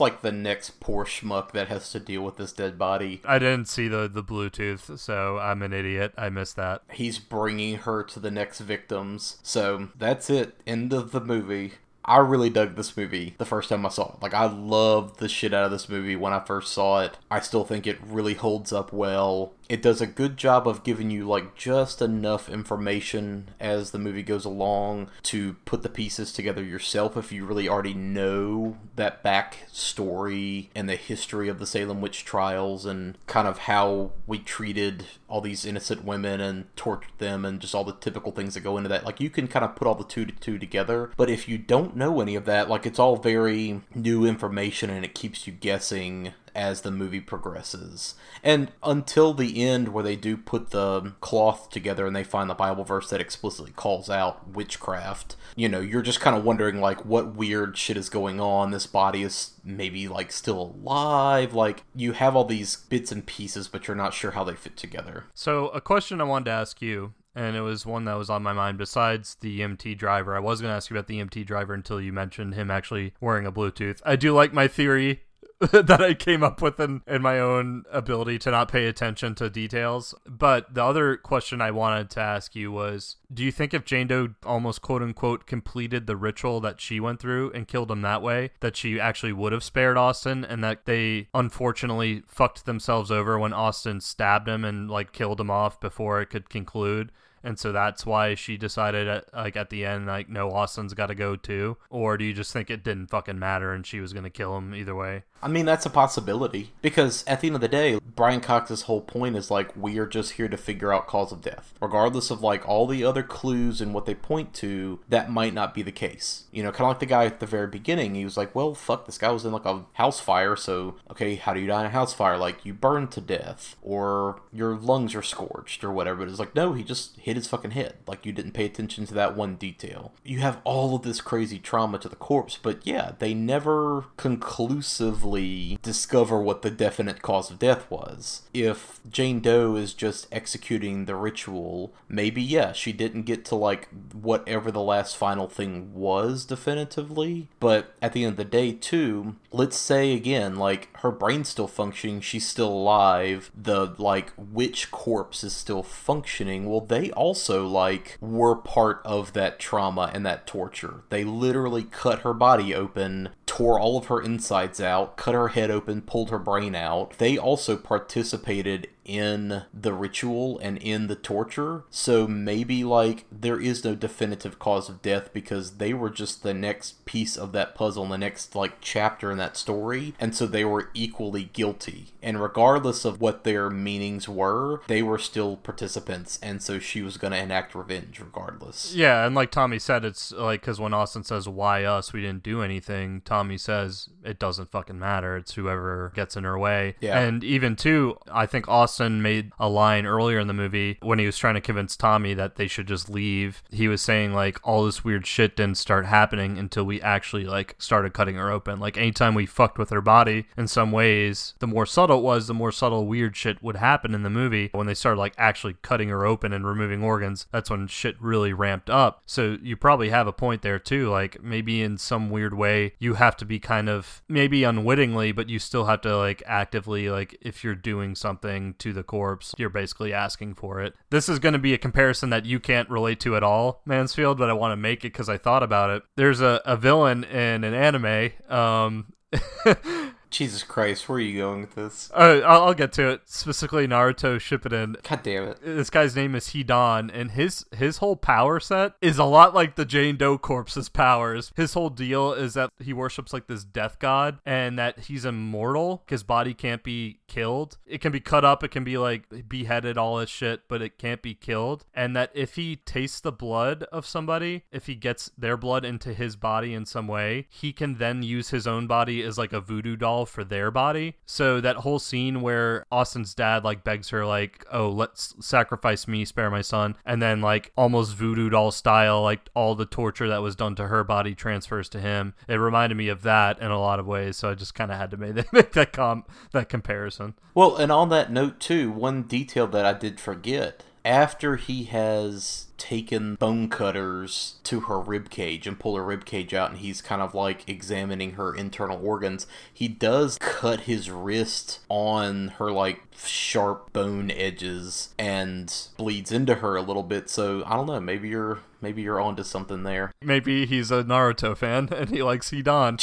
like the next poor schmuck that has to deal with this dead body. I didn't see the the Bluetooth, so I'm an idiot. I missed that. He's bringing her to the next victims. So that's it. End of the movie. I really dug this movie the first time I saw it. Like, I loved the shit out of this movie when I first saw it. I still think it really holds up well. It does a good job of giving you, like, just enough information as the movie goes along to put the pieces together yourself if you really already know that back story and the history of the Salem witch trials and kind of how we treated all these innocent women and tortured them and just all the typical things that go into that. Like, you can kind of put all the two to two together. But if you don't know any of that, like, it's all very new information and it keeps you guessing as the movie progresses. And until the end, where they do put the cloth together and they find the Bible verse that explicitly calls out witchcraft, you know, you're just kind of wondering, like, what weird shit is going on. This body is maybe, like, still alive. Like, you have all these bits and pieces, but you're not sure how they fit together. So, a question I wanted to ask you, and it was one that was on my mind besides the EMT driver. I was going to ask you about the EMT driver until you mentioned him actually wearing a Bluetooth. I do like my theory that I came up with in, in my own ability to not pay attention to details. But the other question I wanted to ask you was Do you think if Jane Doe almost quote unquote completed the ritual that she went through and killed him that way, that she actually would have spared Austin and that they unfortunately fucked themselves over when Austin stabbed him and like killed him off before it could conclude? And so that's why she decided at, like at the end like no austin's got to go too or do you just think it didn't fucking matter and she was gonna kill him either way I mean, that's a possibility. Because at the end of the day, Brian Cox's whole point is like, we are just here to figure out cause of death. Regardless of like all the other clues and what they point to, that might not be the case. You know, kind of like the guy at the very beginning. He was like, well, fuck, this guy was in like a house fire. So, okay, how do you die in a house fire? Like, you burn to death or your lungs are scorched or whatever. But it's like, no, he just hit hit his fucking head. Like you didn't pay attention to that one detail. You have all of this crazy trauma to the corpse, but yeah, they never conclusively discover what the definite cause of death was. If Jane Doe is just executing the ritual, maybe yeah, she didn't get to like whatever the last final thing was definitively, but at the end of the day too, let's say again like her brain's still functioning, she's still alive, the like witch corpse is still functioning. Well, they also like were part of that trauma and that torture. They literally cut her body open, tore all of her insides out, cut her head open, pulled her brain out. They also participated in the ritual and in the torture. So maybe like there is no definitive cause of death because they were just the next piece of that puzzle, the next like chapter in that story. And so they were equally guilty. And regardless of what their meanings were, they were still participants. And so she was going to enact revenge regardless. Yeah. And like Tommy said, it's like because when Austin says, Why us? We didn't do anything, Tommy says, It doesn't fucking matter. It's whoever gets in her way. Yeah. And even too, I think Austin Austin made a line earlier in the movie when he was trying to convince Tommy that they should just leave. He was saying like all this weird shit didn't start happening until we actually like started cutting her open. Like anytime we fucked with her body in some ways, the more subtle it was, the more subtle weird shit would happen in the movie. When they started like actually cutting her open and removing organs, that's when shit really ramped up. So you probably have a point there too. Like maybe in some weird way you have to be kind of maybe unwittingly, but you still have to like actively like if you're doing something to the corpse, you're basically asking for it. This is going to be a comparison that you can't relate to at all, Mansfield, but I want to make it because I thought about it. There's a, a villain in an anime. Um, Jesus Christ, where are you going with this? Uh, I'll, I'll, get to it. Specifically, Naruto Shippuden. God damn it! This guy's name is Hidan, and his his whole power set is a lot like the Jane Doe corpse's powers. His whole deal is that he worships like this death god, and that he's immortal. His body can't be killed. It can be cut up. It can be like beheaded, all this shit, but it can't be killed. And that if he tastes the blood of somebody, if he gets their blood into his body in some way, he can then use his own body as like a voodoo doll for their body. So that whole scene where Austin's dad like begs her like, "Oh, let's sacrifice me, spare my son," and then like almost voodoo doll style, like all the torture that was done to her body transfers to him. It reminded me of that in a lot of ways. So I just kind of had to make that, make that com that comparison. Well, and on that note too, one detail that I did forget after he has taken bone cutters to her rib cage and pull her rib cage out and he's kind of like examining her internal organs. He does cut his wrist on her like sharp bone edges and bleeds into her a little bit. So i don't know maybe you're maybe you're onto something there. Maybe he's a naruto fan and he likes hidan.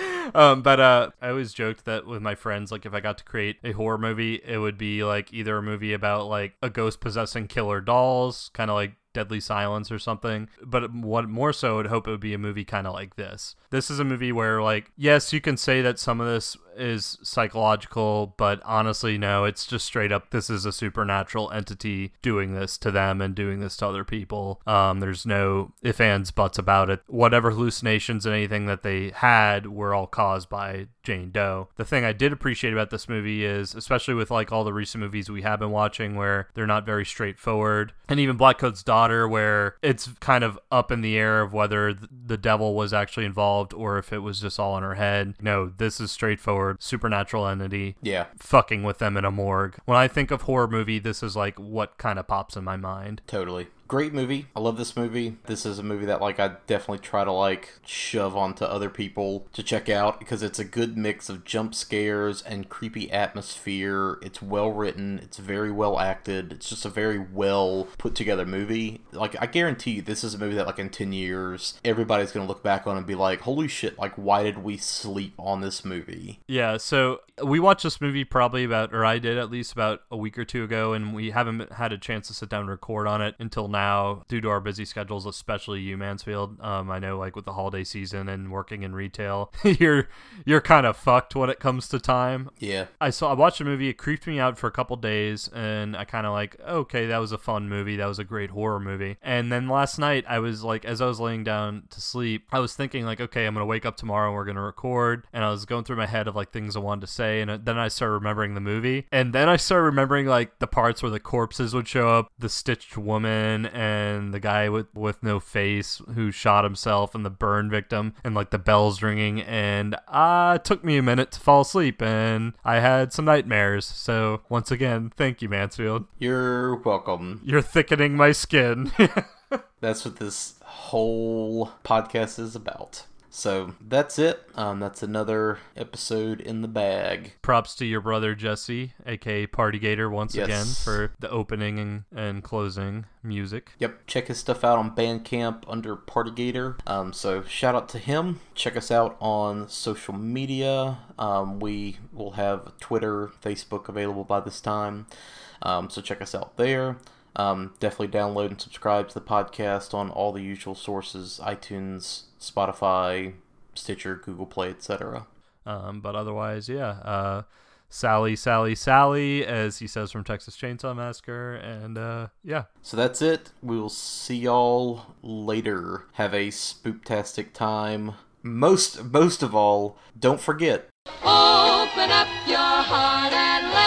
Um, but uh, I always joked that with my friends, like if I got to create a horror movie, it would be like either a movie about like a ghost possessing killer dolls, kind of like Deadly Silence or something. But what more so, I'd hope it would be a movie kind of like this. This is a movie where, like, yes, you can say that some of this is psychological, but honestly, no, it's just straight up this is a supernatural entity doing this to them and doing this to other people. Um, there's no if, ands, buts about it. Whatever hallucinations and anything that they had were all caused by Jane Doe. The thing I did appreciate about this movie is, especially with like all the recent movies we have been watching where they're not very straightforward, and even Blackcoat's Daughter, where it's kind of up in the air of whether the devil was actually involved or if it was just all in her head. No, this is straightforward supernatural entity. Yeah. Fucking with them in a morgue. When I think of horror movie, this is like what kind of pops in my mind. Totally great movie. I love this movie. This is a movie that like I definitely try to like shove onto other people to check out because it's a good mix of jump scares and creepy atmosphere. It's well written, it's very well acted. It's just a very well put together movie. Like I guarantee you this is a movie that like in 10 years everybody's going to look back on and be like, "Holy shit, like why did we sleep on this movie?" Yeah, so we watched this movie probably about or I did at least about a week or two ago and we haven't had a chance to sit down and record on it until now now due to our busy schedules, especially you, Mansfield. Um, I know like with the holiday season and working in retail, you're you're kind of fucked when it comes to time. Yeah. I saw I watched a movie. It creeped me out for a couple days, and I kind of like okay, that was a fun movie. That was a great horror movie. And then last night, I was like, as I was laying down to sleep, I was thinking like, okay, I'm gonna wake up tomorrow and we're gonna record. And I was going through my head of like things I wanted to say, and then I started remembering the movie, and then I started remembering like the parts where the corpses would show up, the stitched woman, and the guy with with no face who shot himself, and the burn victim, and like the bells ringing, and uh, it took me a minute to fall asleep, and I had some nightmares. So once again, thank you, Mansfield. You're welcome. You're thickening my skin. That's what this whole podcast is about. So that's it. Um, that's another episode in the bag. Props to your brother Jesse, aka Party Gator, once Yes. again for the opening and, and closing music. Yep, check his stuff out on Bandcamp under Partygator. Um, so shout out to him. Check us out on social media. Um, we will have Twitter, Facebook available by this time. Um, so check us out there. Um, definitely download and subscribe to the podcast on all the usual sources: iTunes, Spotify, Stitcher, Google Play, etc. Um, but otherwise, yeah. Uh, Sally, Sally, Sally, as he says from Texas Chainsaw Massacre, and uh, yeah, So that's it. We will see y'all later. Have a spooktastic time. Most most of all, don't forget Open up your heart and let